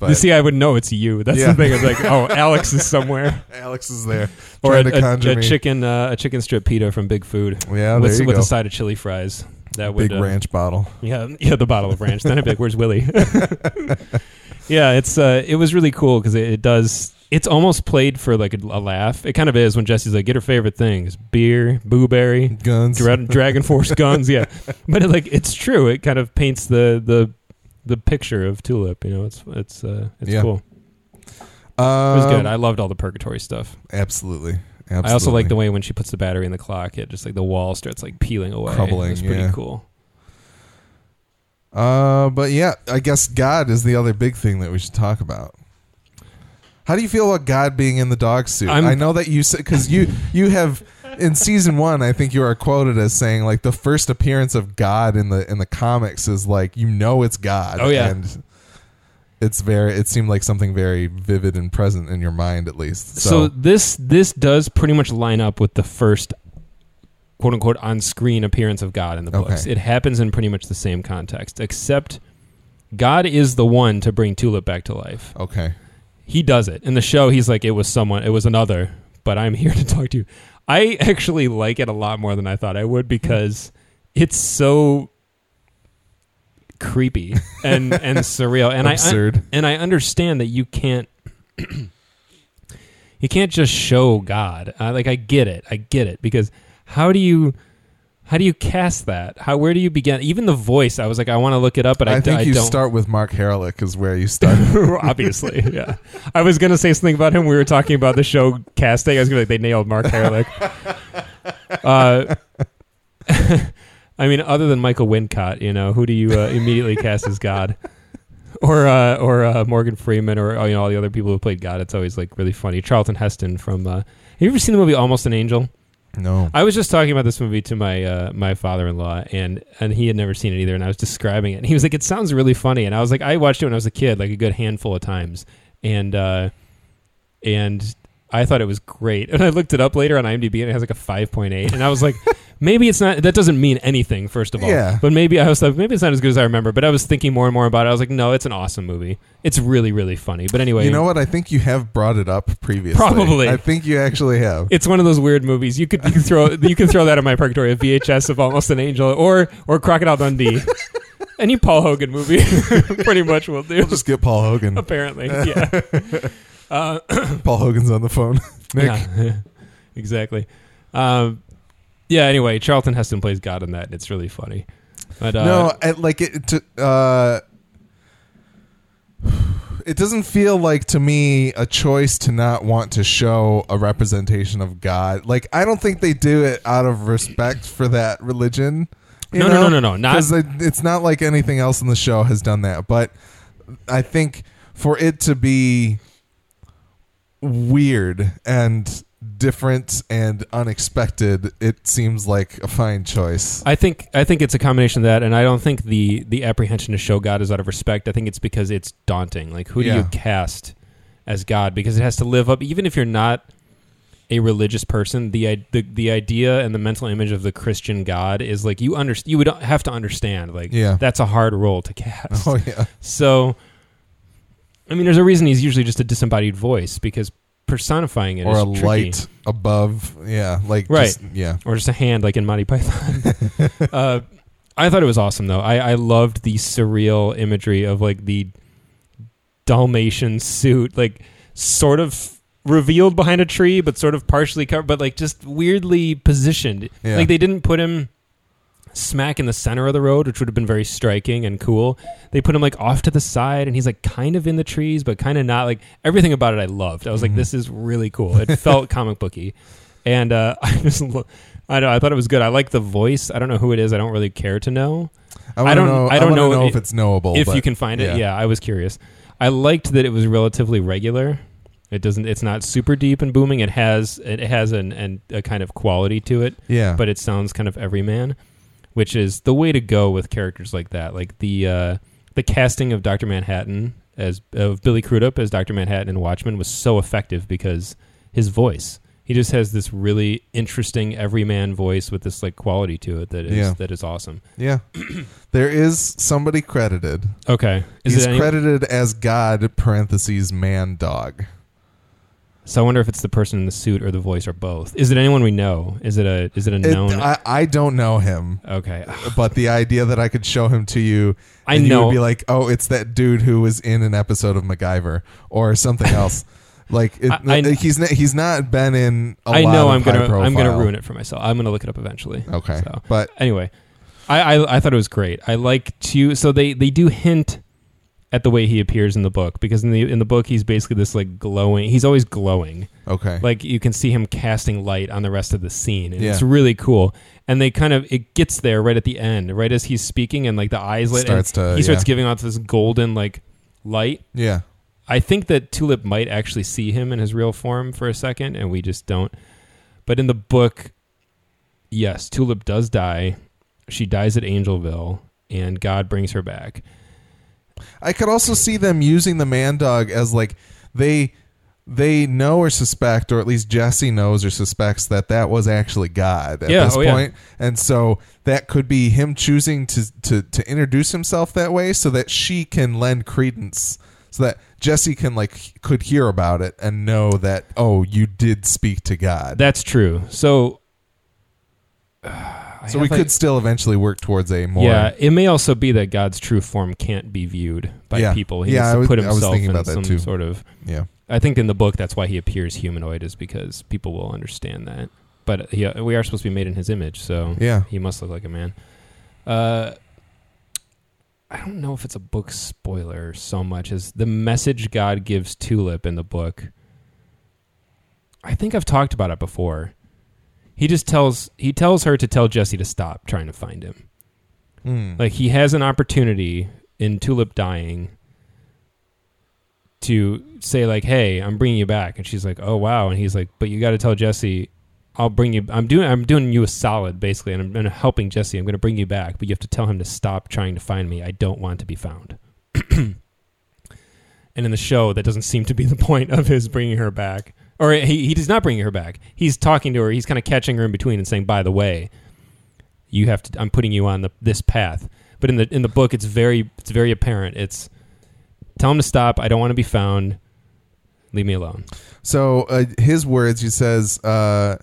But, You see, I would know it's you. That's Yeah. the thing. It's like, oh, Alex is somewhere, Alex is there or a, to a, a chicken, uh, a chicken strip pita from Big Food Yeah, with, with a side of chili fries. That would Big uh, ranch bottle. Yeah, yeah, the bottle of ranch. then I'd be like, "Where's Willie?" yeah, it's uh, it was really cool because it, it does. It's almost played for like a, a laugh. It kind of is when Jesse's like, "Get her favorite things: beer, booberry, Guns. Dra- DragonForce guns." Yeah, but it, like it's true. It kind of paints the the the picture of Tulip. You know, it's it's uh, it's Yeah. cool. It Um, was good. I loved all the purgatory stuff. absolutely. Absolutely. I also like the way when she puts the battery in the clock, it just like the wall starts like peeling away. Crumbling, It's pretty yeah. cool. Uh, but yeah, I guess God is the other big thing that we should talk about. How do you feel about God being in the dog suit? I'm- I know that you said because you you have in season one. I think you are quoted as saying like the first appearance of God in the in the comics is like you know it's God. Oh, yeah. and it's very. It seemed like something very vivid and present in your mind at least. So, So, this this does pretty much line up with the first quote unquote on screen appearance of God in the books. Okay. It happens in pretty much the same context, except God is the one to bring Tulip back to life. okay, He does it. In the show he's like it was someone it was another, but I'm here to talk to you. I actually like it a lot more than I thought I would because it's so creepy and and surreal and I absurd. and I understand that you can't you can't just show God. Uh, like I get it, I get it because how do you how do you cast that? How where do you begin? Even the voice, I was like, I want to look it up, but I, I, think I you don't. start with Mark Harelik is where you start. Obviously, yeah. I was gonna say something about him. We were talking about the show casting. I was gonna be like, they nailed Mark Harelik. uh, I mean, other than Michael Wincott, you know, who do you uh, immediately cast as God? Or uh, or uh, Morgan Freeman, or you know all the other people who played God. It's always like really funny. Charlton Heston from. Uh, have you ever seen the movie Almost an Angel? no, I was just talking about this movie to my uh, my father in law, and and he had never seen it either. And I was describing it, and he was like, "It sounds really funny." And I was like, "I watched it when I was a kid, like a good handful of times," and uh, and I thought it was great. And I looked it up later on IMDb, and it has like a five point eight. And I was like, maybe it's not. That doesn't mean anything, first of all. Yeah. But maybe I was like, maybe it's not as good as I remember. But I was thinking more and more about it. I was like, no, it's an awesome movie. It's really really funny. But anyway, you know what? I think you have brought it up previously. Probably. I think you actually have. It's one of those weird movies. You could you throw you can throw that in my purgatory, a VHS of Almost an Angel, or or Crocodile Dundee. Any Paul Hogan movie, pretty much will do. We'll just get Paul Hogan. Apparently, yeah. Uh, Paul Hogan's on the phone. Nick. yeah, exactly. Um, yeah. Anyway, Charlton Heston plays God in that, and it's really funny. But uh, no, I, like it. To, uh, it doesn't feel like to me a choice to not want to show a representation of God. Like I don't think they do it out of respect for that religion. No, no, no, no, no, not- 'Cause it's not like anything else in the show has done that. But I think for it to be weird and different and unexpected, it seems like a fine choice. I think I think it's a combination of that, and I don't think the the apprehension to show God is out of respect. I think it's because it's daunting. Like, who do Yeah. you cast as God? Because it has to live up, even if you're not a religious person. The i- the the idea and the mental image of the Christian God is like you under you would have to understand. Like, Yeah. that's a hard role to cast. Oh yeah. So, I mean, there's a reason he's usually just a disembodied voice because personifying it or is a tricky. light above yeah like Right. just- yeah or just a hand like in Monty Python. uh, I thought it was awesome though. I, I loved the surreal imagery of like the Dalmatian suit, like sort of revealed behind a tree, but sort of partially covered, but like just weirdly positioned. Yeah. Like they didn't put him smack in the center of the road, which would have been very striking and cool. They put him like off to the side, and he's like kind of in the trees, but kind of not. Like everything about it, I loved. I was like, Mhm. this is really cool. It felt comic booky, and uh, I just, lo- I know, I thought it was good. I like the voice. I don't know who it is. I don't really care to know I, I don't- know, I don't wanna know if it's knowable if but you can find it. yeah. Yeah, I was curious. I liked that it was relatively regular. It doesn't. It's not super deep and booming. It has it has an, an a kind of quality to it, Yeah. but it sounds kind of everyman, which is the way to go with characters like that. Like the uh, the casting of Doctor Manhattan as of Billy Crudup as Doctor Manhattan in Watchmen was so effective because his voice. He just has this really interesting everyman voice with this like quality to it that is Yeah. that is awesome. yeah. there is somebody credited. Okay, is He's it any- credited as God parentheses man dog. So I wonder if it's the person in the suit or the voice or both. Is it anyone we know? Is it a is it a It- known? I, I don't know him, okay, but the idea that I could show him to you, I and you know. would be like, oh, it's that dude who was in an episode of MacGyver or something else. like it, I- I- he's not, he's not been in. A I lot know I'm gonna high I'm gonna ruin it for myself. I'm gonna look it up eventually. Okay, So but anyway, I, I I thought it was great. I like to so they they do hint at the way he appears in the book because in the in the book he's basically this like glowing. He's always glowing. okay, Like you can see him casting light on the rest of the scene, and Yeah. it's really cool. And they kind of it gets there right at the end, right as he's speaking, and like the eyes lit, Starts to- he starts yeah. giving off this golden like light. yeah, I think that Tulip might actually see him in his real form for a second, and we just don't. But in the book, yes, Tulip does die. She dies at Angelville, and God brings her back. I could also see them using the man dog as like they they know or suspect, or at least Jesse knows or suspects that that was actually God at Yeah, this oh, yeah. point. and so that could be him choosing to to to introduce himself that way, so that she can lend credence, so that Jesse can like could hear about it and know that oh, you did speak to God. That's true. So, so we like- could still eventually work towards a more Yeah, it may also be that God's true form can't be viewed by Yeah. people. He Yeah, I to was- put himself thinking in about that some too. sort of. yeah. I think in the book that's why he appears humanoid is because people will understand that. But he, we are supposed to be made in his image, so Yeah. he must look like a man. Uh, I don't know if it's a book spoiler so much as the message God gives Tulip in the book. I think I've talked about it before. He just tells he tells her to tell Jesse to stop trying to find him. Hmm. Like he has an opportunity in Tulip dying to say like, "Hey, I'm bringing you back," and she's like, "Oh wow," and he's like, "But you got to tell Jesse." I'll bring you. I'm doing. I'm doing you a solid, basically, and I'm, I'm helping Jesse. I'm going to bring you back, but you have to tell him to stop trying to find me. I don't want to be found. and in the show, that doesn't seem to be the point of his bringing her back, or he he does not bring her back. He's talking to her. He's kind of catching her in between and saying, "By the way, you have to. I'm putting you on the this path." But in the in the book, it's very it's very apparent. It's tell him to stop. I don't want to be found. Leave me alone. So uh, his words, he says, uh,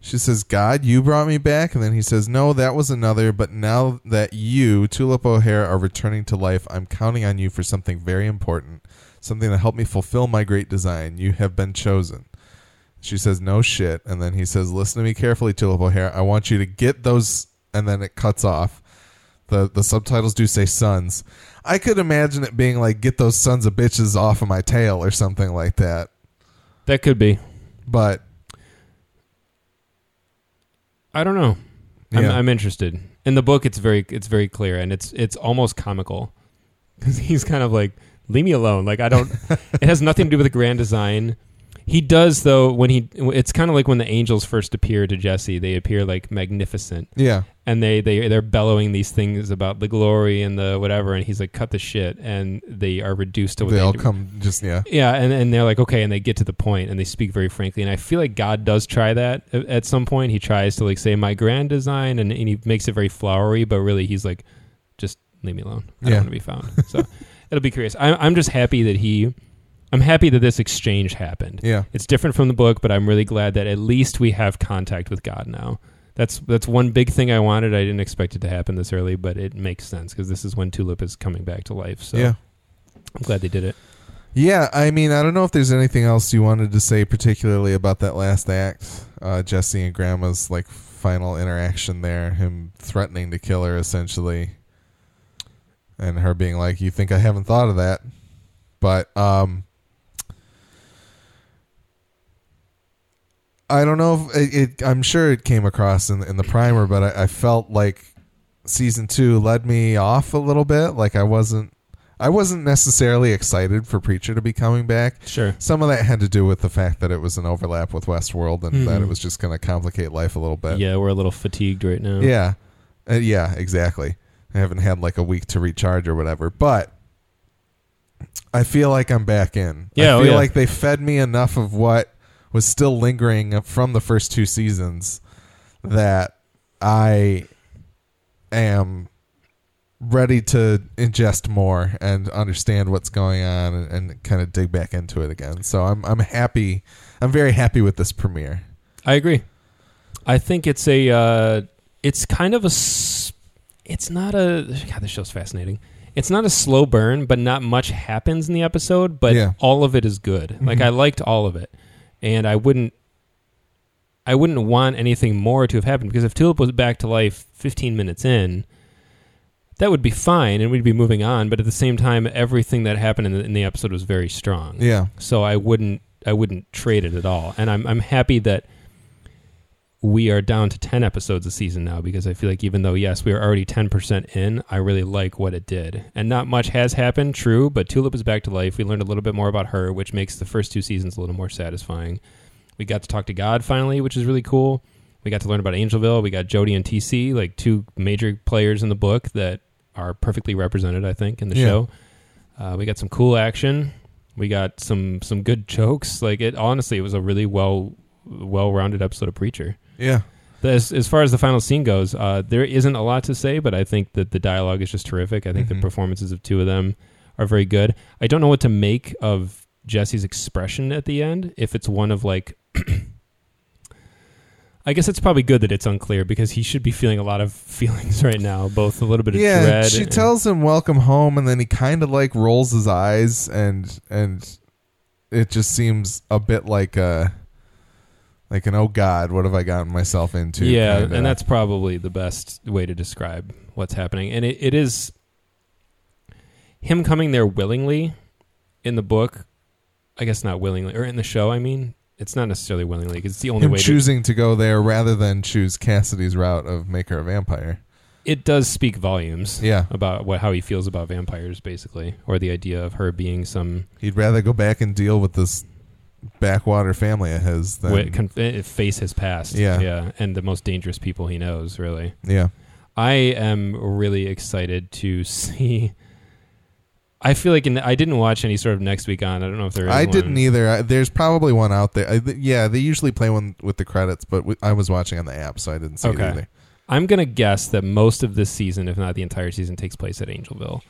she says, God, you brought me back. And then he says, No, that was another. But now that you, Tulip O'Hare, are returning to life, I'm counting on you for something very important, something to help me fulfill my great design. You have been chosen. She says, No shit. And then he says, Listen to me carefully, Tulip O'Hare. I want you to get those. And then it cuts off. The, the subtitles do say sons. I could imagine it being like, Get those sons of bitches off of my tail or something like that. That could be. But I don't know. I'm, I'm interested. In the book, it's very it's very clear, and it's it's almost comical because he's kind of like, "Leave me alone." Like I don't. it has nothing to do with the grand design. He does though when he. It's kind of like when the angels first appear to Jesse. They appear like magnificent, yeah. and they they they're bellowing these things about the glory and the whatever, and he's like, "Cut the shit," and they are reduced to what they all do. come just yeah Yeah, and, and they're like, okay, and they get to the point and they speak very frankly. And I feel like God does try that at, at some point. He tries to like say my grand design and, and he makes it very flowery, but really he's like, just leave me alone. I Yeah. don't want to be found. So it'll be curious. I, I'm just happy that he, I'm happy that this exchange happened. yeah It's different from the book, but I'm really glad that at least we have contact with God now. That's that's one big thing I wanted. I didn't expect it to happen this early, but it makes sense because this is when Tulip is coming back to life. So yeah I'm glad they did it. yeah i mean i don't know if there's anything else you wanted to say particularly about that last act uh jesse and grandma's like final interaction there him threatening to kill her essentially and her being like you think i haven't thought of that but um I don't know if it, it. I'm sure it came across in in the primer, but I, I felt like season two led me off a little bit. Like I wasn't. I wasn't necessarily excited for Preacher to be coming back. Sure. Some of that had to do with the fact that it was an overlap with Westworld and that Mhm. it was just going to complicate life a little bit. yeah, we're a little fatigued right now. Yeah. Uh, yeah, exactly. I haven't had like a week to recharge or whatever, but I feel like I'm back in. Yeah, I oh, feel yeah. like they fed me enough of what was still lingering from the first two seasons that I am ready to ingest more and understand what's going on and, and kind of dig back into it again. So I'm I'm happy. I'm very happy with this premiere. I agree. I think it's a uh, it's kind of a s- it's not a God. This show's fascinating. It's not a slow burn, but not much happens in the episode. But Yeah. all of it is good. Like Mhm. I liked all of it, and I wouldn't I wouldn't want anything more to have happened because if Tulip was back to life 15 minutes in, that would be fine and we'd be moving on. But at the same time, everything that happened in the, in the episode was very strong Yeah. so I wouldn't I wouldn't trade it at all. And I'm I'm happy that we are down to 10 episodes a season now because I feel like even though yes, we are already 10% in, I really like what it did. And not much has happened, true, but Tulip is back to life. We learned a little bit more about her, which makes the first two seasons a little more satisfying. We got to talk to God finally, which is really cool. We got to learn about Angelville. We got Jody and TC, like two major players in the book that are perfectly represented, I think, in the Yeah. show. Uh, we got some cool action. We got some some good jokes. Like it, honestly, it was a really well well rounded episode of Preacher. Yeah. As, as far as the final scene goes, uh, there isn't a lot to say, but I think that the dialogue is just terrific. I think Mhm. the performances of two of them are very good. I don't know what to make of Jesse's expression at the end. If it's one of like, I guess it's probably good that it's unclear because he should be feeling a lot of feelings right now, both a little bit of yeah, dread. she and- tells him welcome home, and then he kind of like rolls his eyes, and and it just seems a bit like a like an oh god, what have I gotten myself into? yeah, kinda. and that's probably the best way to describe what's happening. And it, it is him coming there willingly in the book. I guess not willingly, or in the show. I mean, it's not necessarily willingly because it's the only him way. To, choosing to go there rather than choose Cassidy's route of make her a vampire. it does speak volumes Yeah, about what how he feels about vampires, basically, or the idea of her being some he'd rather go back and deal with this backwater family of his than wi- con- eh, face his past. Yeah. yeah, and the most dangerous people he knows, really. yeah. I am really excited to see. I feel like in the, I didn't watch any sort of next week on. I don't know if there is. I one. didn't either. I, there's probably one out there. I, th- yeah, they usually play one with the credits, but w- I was watching on the app, so I didn't see Okay. it either. I'm gonna guess that most of this season, if not the entire season, takes place at Angelville.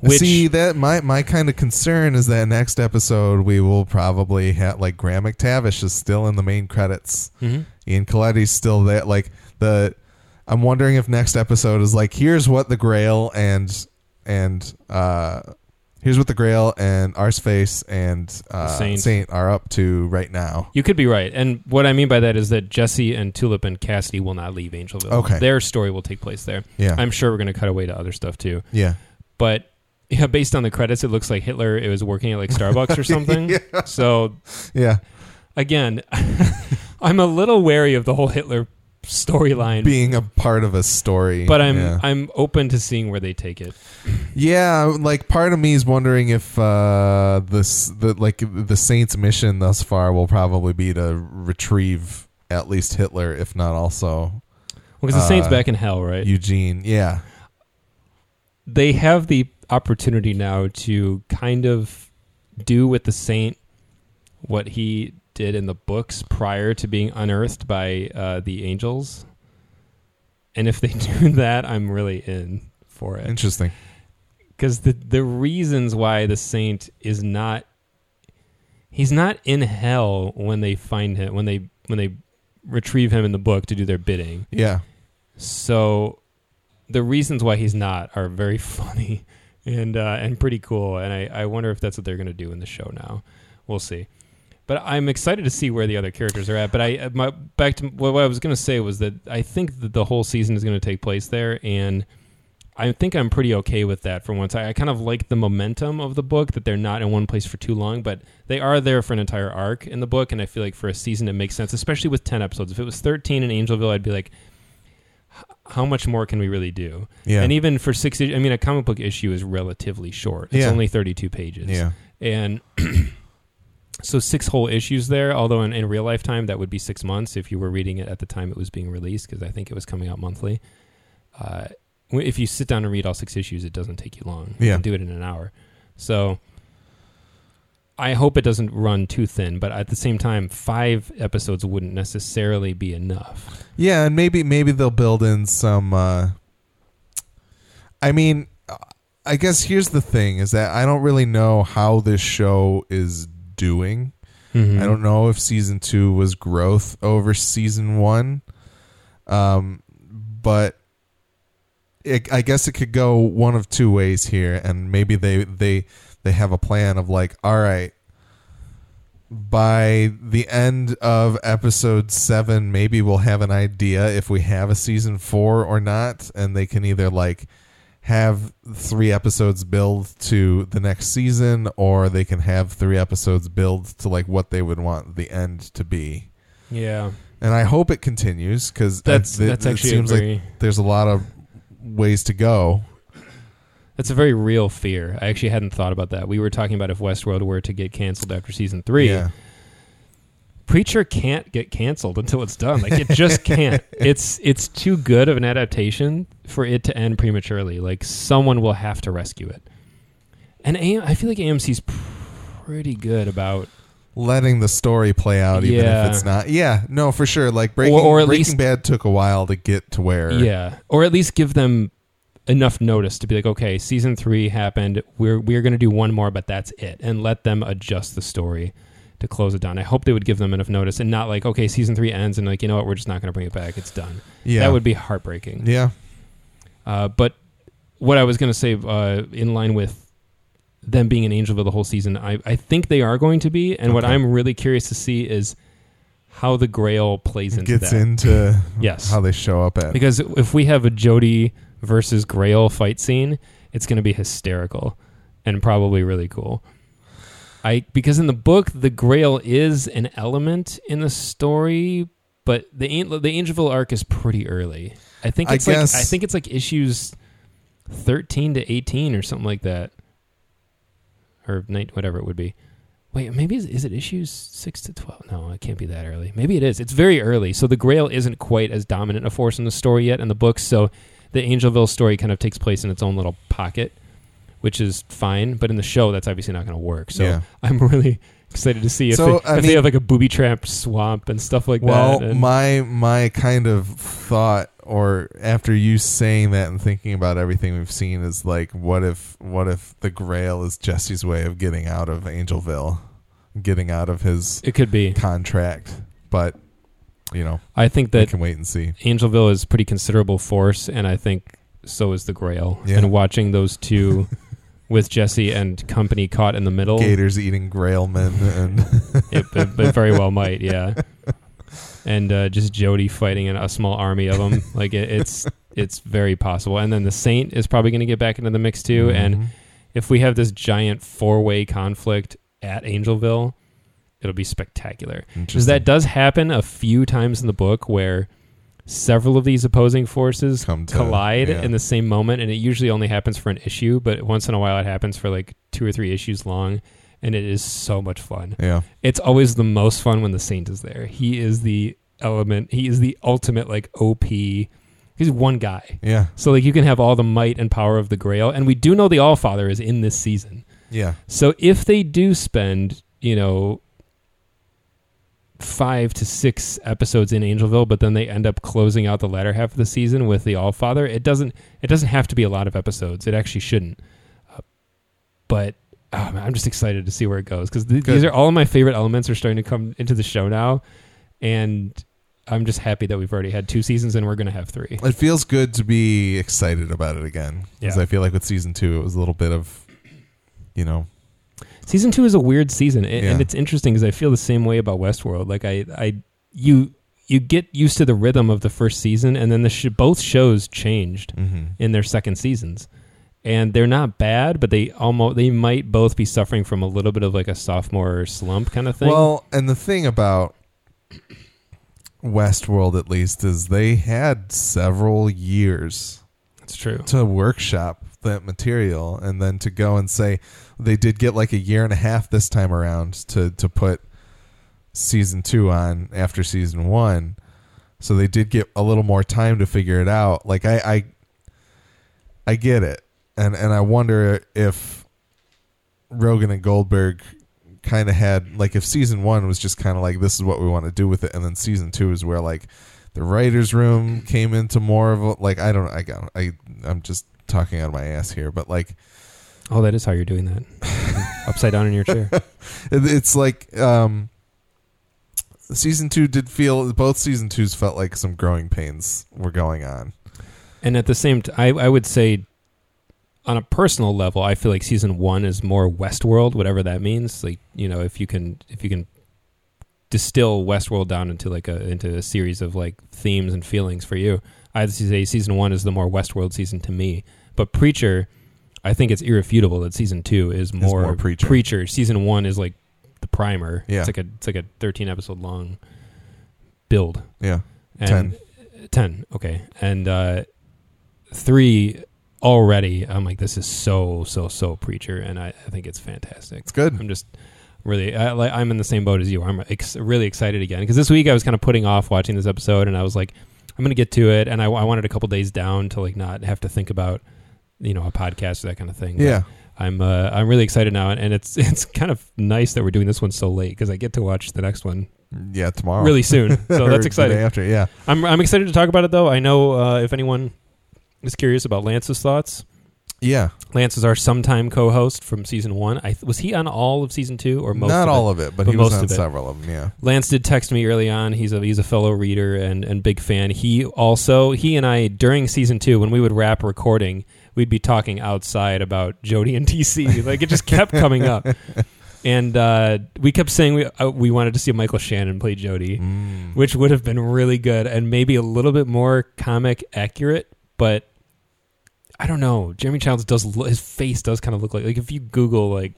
Which See that my my kind of concern is that next episode we will probably have like Graham McTavish is still in the main credits. Mhm. Ian Colletti's still there. Like the, I'm wondering if next episode is like here's what the Grail and and uh here's what the Grail and Arseface and uh, Saint. Saint. are up to right now. you could be right, and what I mean by that is that Jesse and Tulip and Cassidy will not leave Angelville. Okay. their story will take place there. Yeah, I'm sure we're gonna cut away to other stuff too, yeah, but. Yeah, based on the credits, it looks like Hitler it was working at like Starbucks or something. Yeah. So yeah. again, I'm a little wary of the whole Hitler storyline. Being a part of a story, but I'm yeah. I'm open to seeing where they take it. Yeah, like part of me is wondering if uh this the like the Saints' mission thus far will probably be to retrieve at least Hitler, if not also Because the Saints Uh, back in hell, right? Eugene. Yeah, they have the opportunity now to kind of do with the Saint what he did in the books prior to being unearthed by uh, the angels. And if they do that, I'm really in for it. interesting. because the the reasons why the saint is not he's not in hell when they find him when they when they retrieve him in the book to do their bidding Yeah, so the reasons why he's not are very funny and uh, and pretty cool and I, I wonder if that's what they're going to do in the show now we'll see but I'm excited to see where the other characters are at. But I, uh, my, back to what I was going to say was that I think that the whole season is going to take place there, and I think I'm pretty okay with that for once. I, I kind of like the momentum of the book that they're not in one place for too long, but they are there for an entire arc in the book, and I feel like for a season it makes sense, especially with ten episodes. If it was thirteen in Angelville, I'd be like, how much more can we really do? Yeah. And even for six, I mean, a comic book issue is relatively short. It's Yeah. only 32 pages. yeah. And so six whole issues there, although in, in real lifetime, that would be six months if you were reading it at the time it was being released, because I think it was coming out monthly. Uh, if you sit down and read all six issues, it doesn't take you long. You Yeah. can do it in an hour. So I hope it doesn't run too thin, but at the same time, five episodes wouldn't necessarily be enough. Yeah, and maybe maybe they'll build in some. Uh, I mean, I guess here's the thing: is that I don't really know how this show is doing. Mm-hmm. I don't know if season two was growth over season one, um, but it, I guess it could go one of two ways here, and maybe they they they have a plan of like, all right, by the end of episode seven, maybe we'll have an idea if we have a season four or not, and they can either like have three episodes build to the next season, or they can have three episodes build to like what they would want the end to be. Yeah, And I hope it continues because that's that's actually it seems very, like there's a lot of ways to go. That's a very real fear. I actually hadn't thought about that. We were talking about if Westworld were to get canceled after season three. Yeah, Preacher can't get canceled until it's done. Like it just can't. It's it's too good of an adaptation for it to end prematurely. Like someone will have to rescue it. And AM, I feel like AMC's pretty good about letting the story play out, even Yeah. if it's not. Yeah, no, for sure. Like Breaking, Or- or at Breaking least- Bad took a while to get to where. yeah, or at least give them enough notice to be like, okay, season three happened. We're we're gonna do one more, but that's it, and let them adjust the story to close it down. I hope they would give them enough notice and not like, okay, season three ends and like, you know what, we're just not gonna bring it back. It's done. yeah, That would be heartbreaking. Yeah, Uh, but what I was going to say, uh, in line with them being an angel for the whole season, I, I think they are going to be. And what I'm really curious to see is how the Grail plays into that. gets that. into Yes. how they show up at. because if we have a Jody versus Grail fight scene, it's going to be hysterical and probably really cool. I because in the book the Grail is an element in the story, but the the Angelville arc is pretty early. I think I it's like guess- I think it's like issues thirteen to eighteen or something like that, or night whatever it would be. Wait, maybe is, is it issues six to twelve? No, it can't be that early. Maybe it is. It's very early, so the Grail isn't quite as dominant a force in the story yet in the books. So the Angelville story kind of takes place in its own little pocket, which is fine. But in the show, that's obviously not going to work. So Yeah. I'm really excited to see if, So, they, I if they mean- have like a booby trapped swamp and stuff like well, that. and- my my kind of thought, or after you saying that and thinking about everything we've seen, is like, what if what if the Grail is Jesse's way of getting out of Angelville, getting out of his it could be. contract? But you know, I think we that can wait and see. Angelville is pretty considerable force, and I think so is the Grail. Yeah. And watching those two with Jesse and company caught in the middle, Gators eating Grailmen and it, it, it very well might, yeah. And uh, just Jody fighting in a small army of them, like it, it's it's very possible. And then the Saint is probably going to get back into the mix too. And Mhm. if we have this giant four way conflict at Angelville, it'll be spectacular. Because that does happen a few times in the book where several of these opposing forces to- collide yeah. in the same moment, and it usually only happens for an issue, but once in a while it happens for like two or three issues long, and it is so much fun. yeah. It's always the most fun when the Saint is there. He is the element. He is the ultimate like OP. He's one guy. Yeah. So like you can have all the might and power of the Grail, and we do know the All Father is in this season. Yeah. So if they do spend, you know, five to six episodes in Angelville, but then they end up closing out the latter half of the season with the All Father, it doesn't it doesn't have to be a lot of episodes. It actually shouldn't. Uh, but oh, man, I'm just excited to see where it goes because th- these are all of my favorite elements are starting to come into the show now, and I'm just happy that we've already had two seasons and we're going to have three. It feels good to be excited about it again because Yeah. I feel like with season two it was a little bit of, you know, Season two is a weird season, and, Yeah. and it's interesting because I feel the same way about Westworld. Like I, I, you, you get used to the rhythm of the first season, and then the sh- both shows changed mhm. in their second seasons, and they're not bad, but they almost they might both be suffering from a little bit of like a sophomore slump kind of thing. Well, and the thing about Westworld, at least, is they had several years It's true. to workshop that material and then to go and say they did get like a year and a half this time around to to put season two on after season one. So they did get a little more time to figure it out. Like i i, I get it. And and i wonder if rogen and goldberg kind of had like if season one was just kind of like this is what we want to do with it and then season two is where like the writers room came into more of a like i don't i got i i'm just talking out of my ass here but like Oh, that is how you're doing that. Upside down in your chair. it's like um season two did feel both season twos felt like some growing pains were going on And at the same time, I, I would say, on a personal level, I feel like season one is more Westworld, whatever that means. Like you know, if you can if you can distill Westworld down into like a into a series of like themes and feelings for you, I'd say season one is the more Westworld season to me. But Preacher, I think it's irrefutable that season two is more, more Preacher. Preacher. Season one is like the primer. Yeah. it's like a it's like a thirteen episode long build. yeah And 10 okay and uh three already i'm like this is so so so preacher and i, I think it's fantastic it's good i'm just really I, like, i'm in the same boat as you i'm ex- really excited again because this week i was kind of putting off watching this episode and i was like i'm gonna get to it and i, I wanted a couple days down to like not have to think about you know a podcast or that kind of thing But yeah i'm uh, i'm really excited now and it's it's kind of nice that we're doing this one so late because i get to watch the next one yeah tomorrow really soon so that's the exciting day after yeah I'm I'm excited to talk about it though. I know uh, if anyone is curious about Lance's thoughts, yeah Lance is our sometime co-host from season one. I was he on all of season two or most? not all it? of it but, But he was on several of them yeah Lance did text me early on. He's a he's a fellow reader and and big fan. He also he and I during season two when we would wrap recording, we'd be talking outside about Jody and TC. Like it just kept coming up. And uh, we kept saying we uh, we wanted to see Michael Shannon play Jody Mm. which would have been really good and maybe a little bit more comic accurate, but I don't know. Jeremy Childs does lo- his face does kind of look like like if you Google like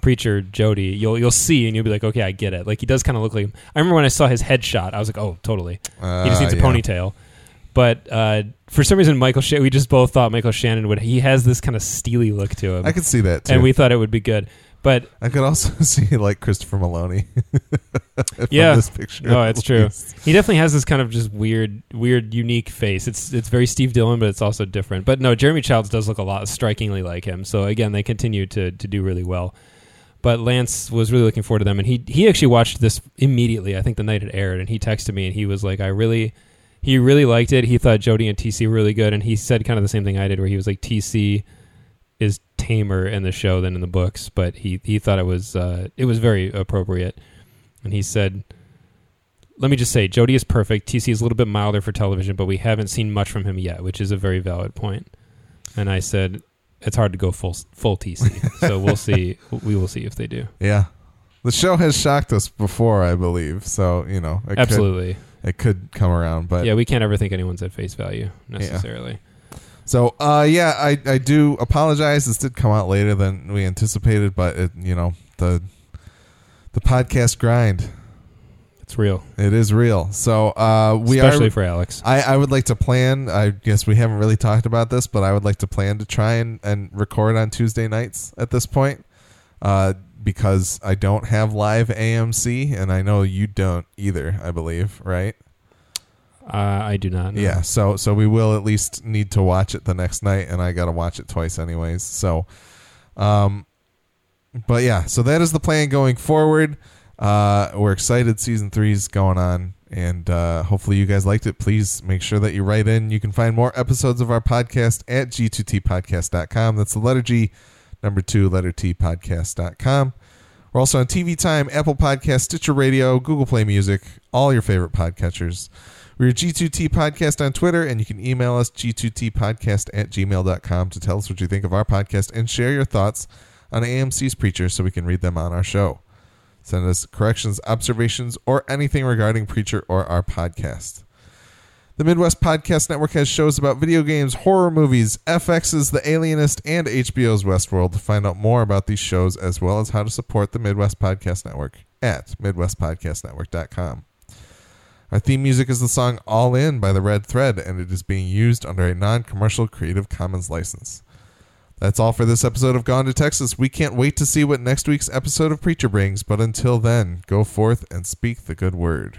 preacher Jody, you'll you'll see and you'll be like, okay, I get it. Like he does kind of look like him. I remember when I saw his headshot, I was like, oh, totally. He just Uh, needs a yeah. ponytail. But uh, for some reason, Michael, Sh- we just both thought Michael Shannon would. He has this kind of steely look to him, i could see that too and we thought it would be good. But i could also see like christopher meloni Yeah. this picture No, it's true. He definitely has this kind of just weird, weird, unique face. It's it's very Steve Dillon, but it's also different. But no, Jeremy Childs does look a lot strikingly like him. So again, they continue to to do really well. But Lance was really looking forward to them, and he he actually watched this immediately. I think the night it aired, and he texted me, and he was like, "I really." He really liked it. He thought Jody and TC were really good, and he said kind of the same thing I did, where he was like, "TC is tamer in the show than in the books," but he he thought it was uh, it was very appropriate, and he said, let me just say, Jody is perfect. TC is a little bit milder for television, but we haven't seen much from him yet, which is a very valid point. And I said, it's hard to go full full TC, so we'll see. We will see if they do. yeah the show has shocked us before i believe so you know Absolutely, could, it could come around but yeah. We can't ever think anyone's at face value necessarily. So, uh, yeah, I, I do apologize. This did come out later than we anticipated, but it, you know the the podcast grind It's real, it is real. So, uh, we especially are. for Alex. I, I would like to plan. I guess we haven't really talked about this, but I would like to plan to try and, and record on Tuesday nights at this point, uh, because I don't have live AMC, and I know you don't either. I believe, right? Uh, I do not. Know. Yeah, so so we will at least need to watch it the next night, and I got to watch it twice anyways. So, um, but yeah, so that is the plan going forward. Uh, we're excited. Season three's going on, and uh, hopefully you guys liked it. Please make sure that you write in. You can find more episodes of our podcast at g2tpodcast.com. That's the letter G, number two, letter T podcast.com. We're also on TV Time, Apple Podcast, Stitcher Radio, Google Play Music, all your favorite podcatchers. We're G2T Podcast on Twitter, and you can email us g2tpodcast at gmail.com to tell us what you think of our podcast and share your thoughts on AMC's Preacher so we can read them on our show. Send us corrections, observations, or anything regarding Preacher or our podcast. The Midwest Podcast Network has shows about video games, horror movies, FX's The Alienist, and HBO's Westworld. To find out more about these shows as well as how to support the Midwest Podcast Network at MidwestPodcastNetwork.com. Our theme music is the song All In by the Red Thread, and it is being used under a non commercial Creative Commons license. That's all for this episode of Gone to Texas. We can't wait to see what next week's episode of Preacher brings, but until then, go forth and speak the good word.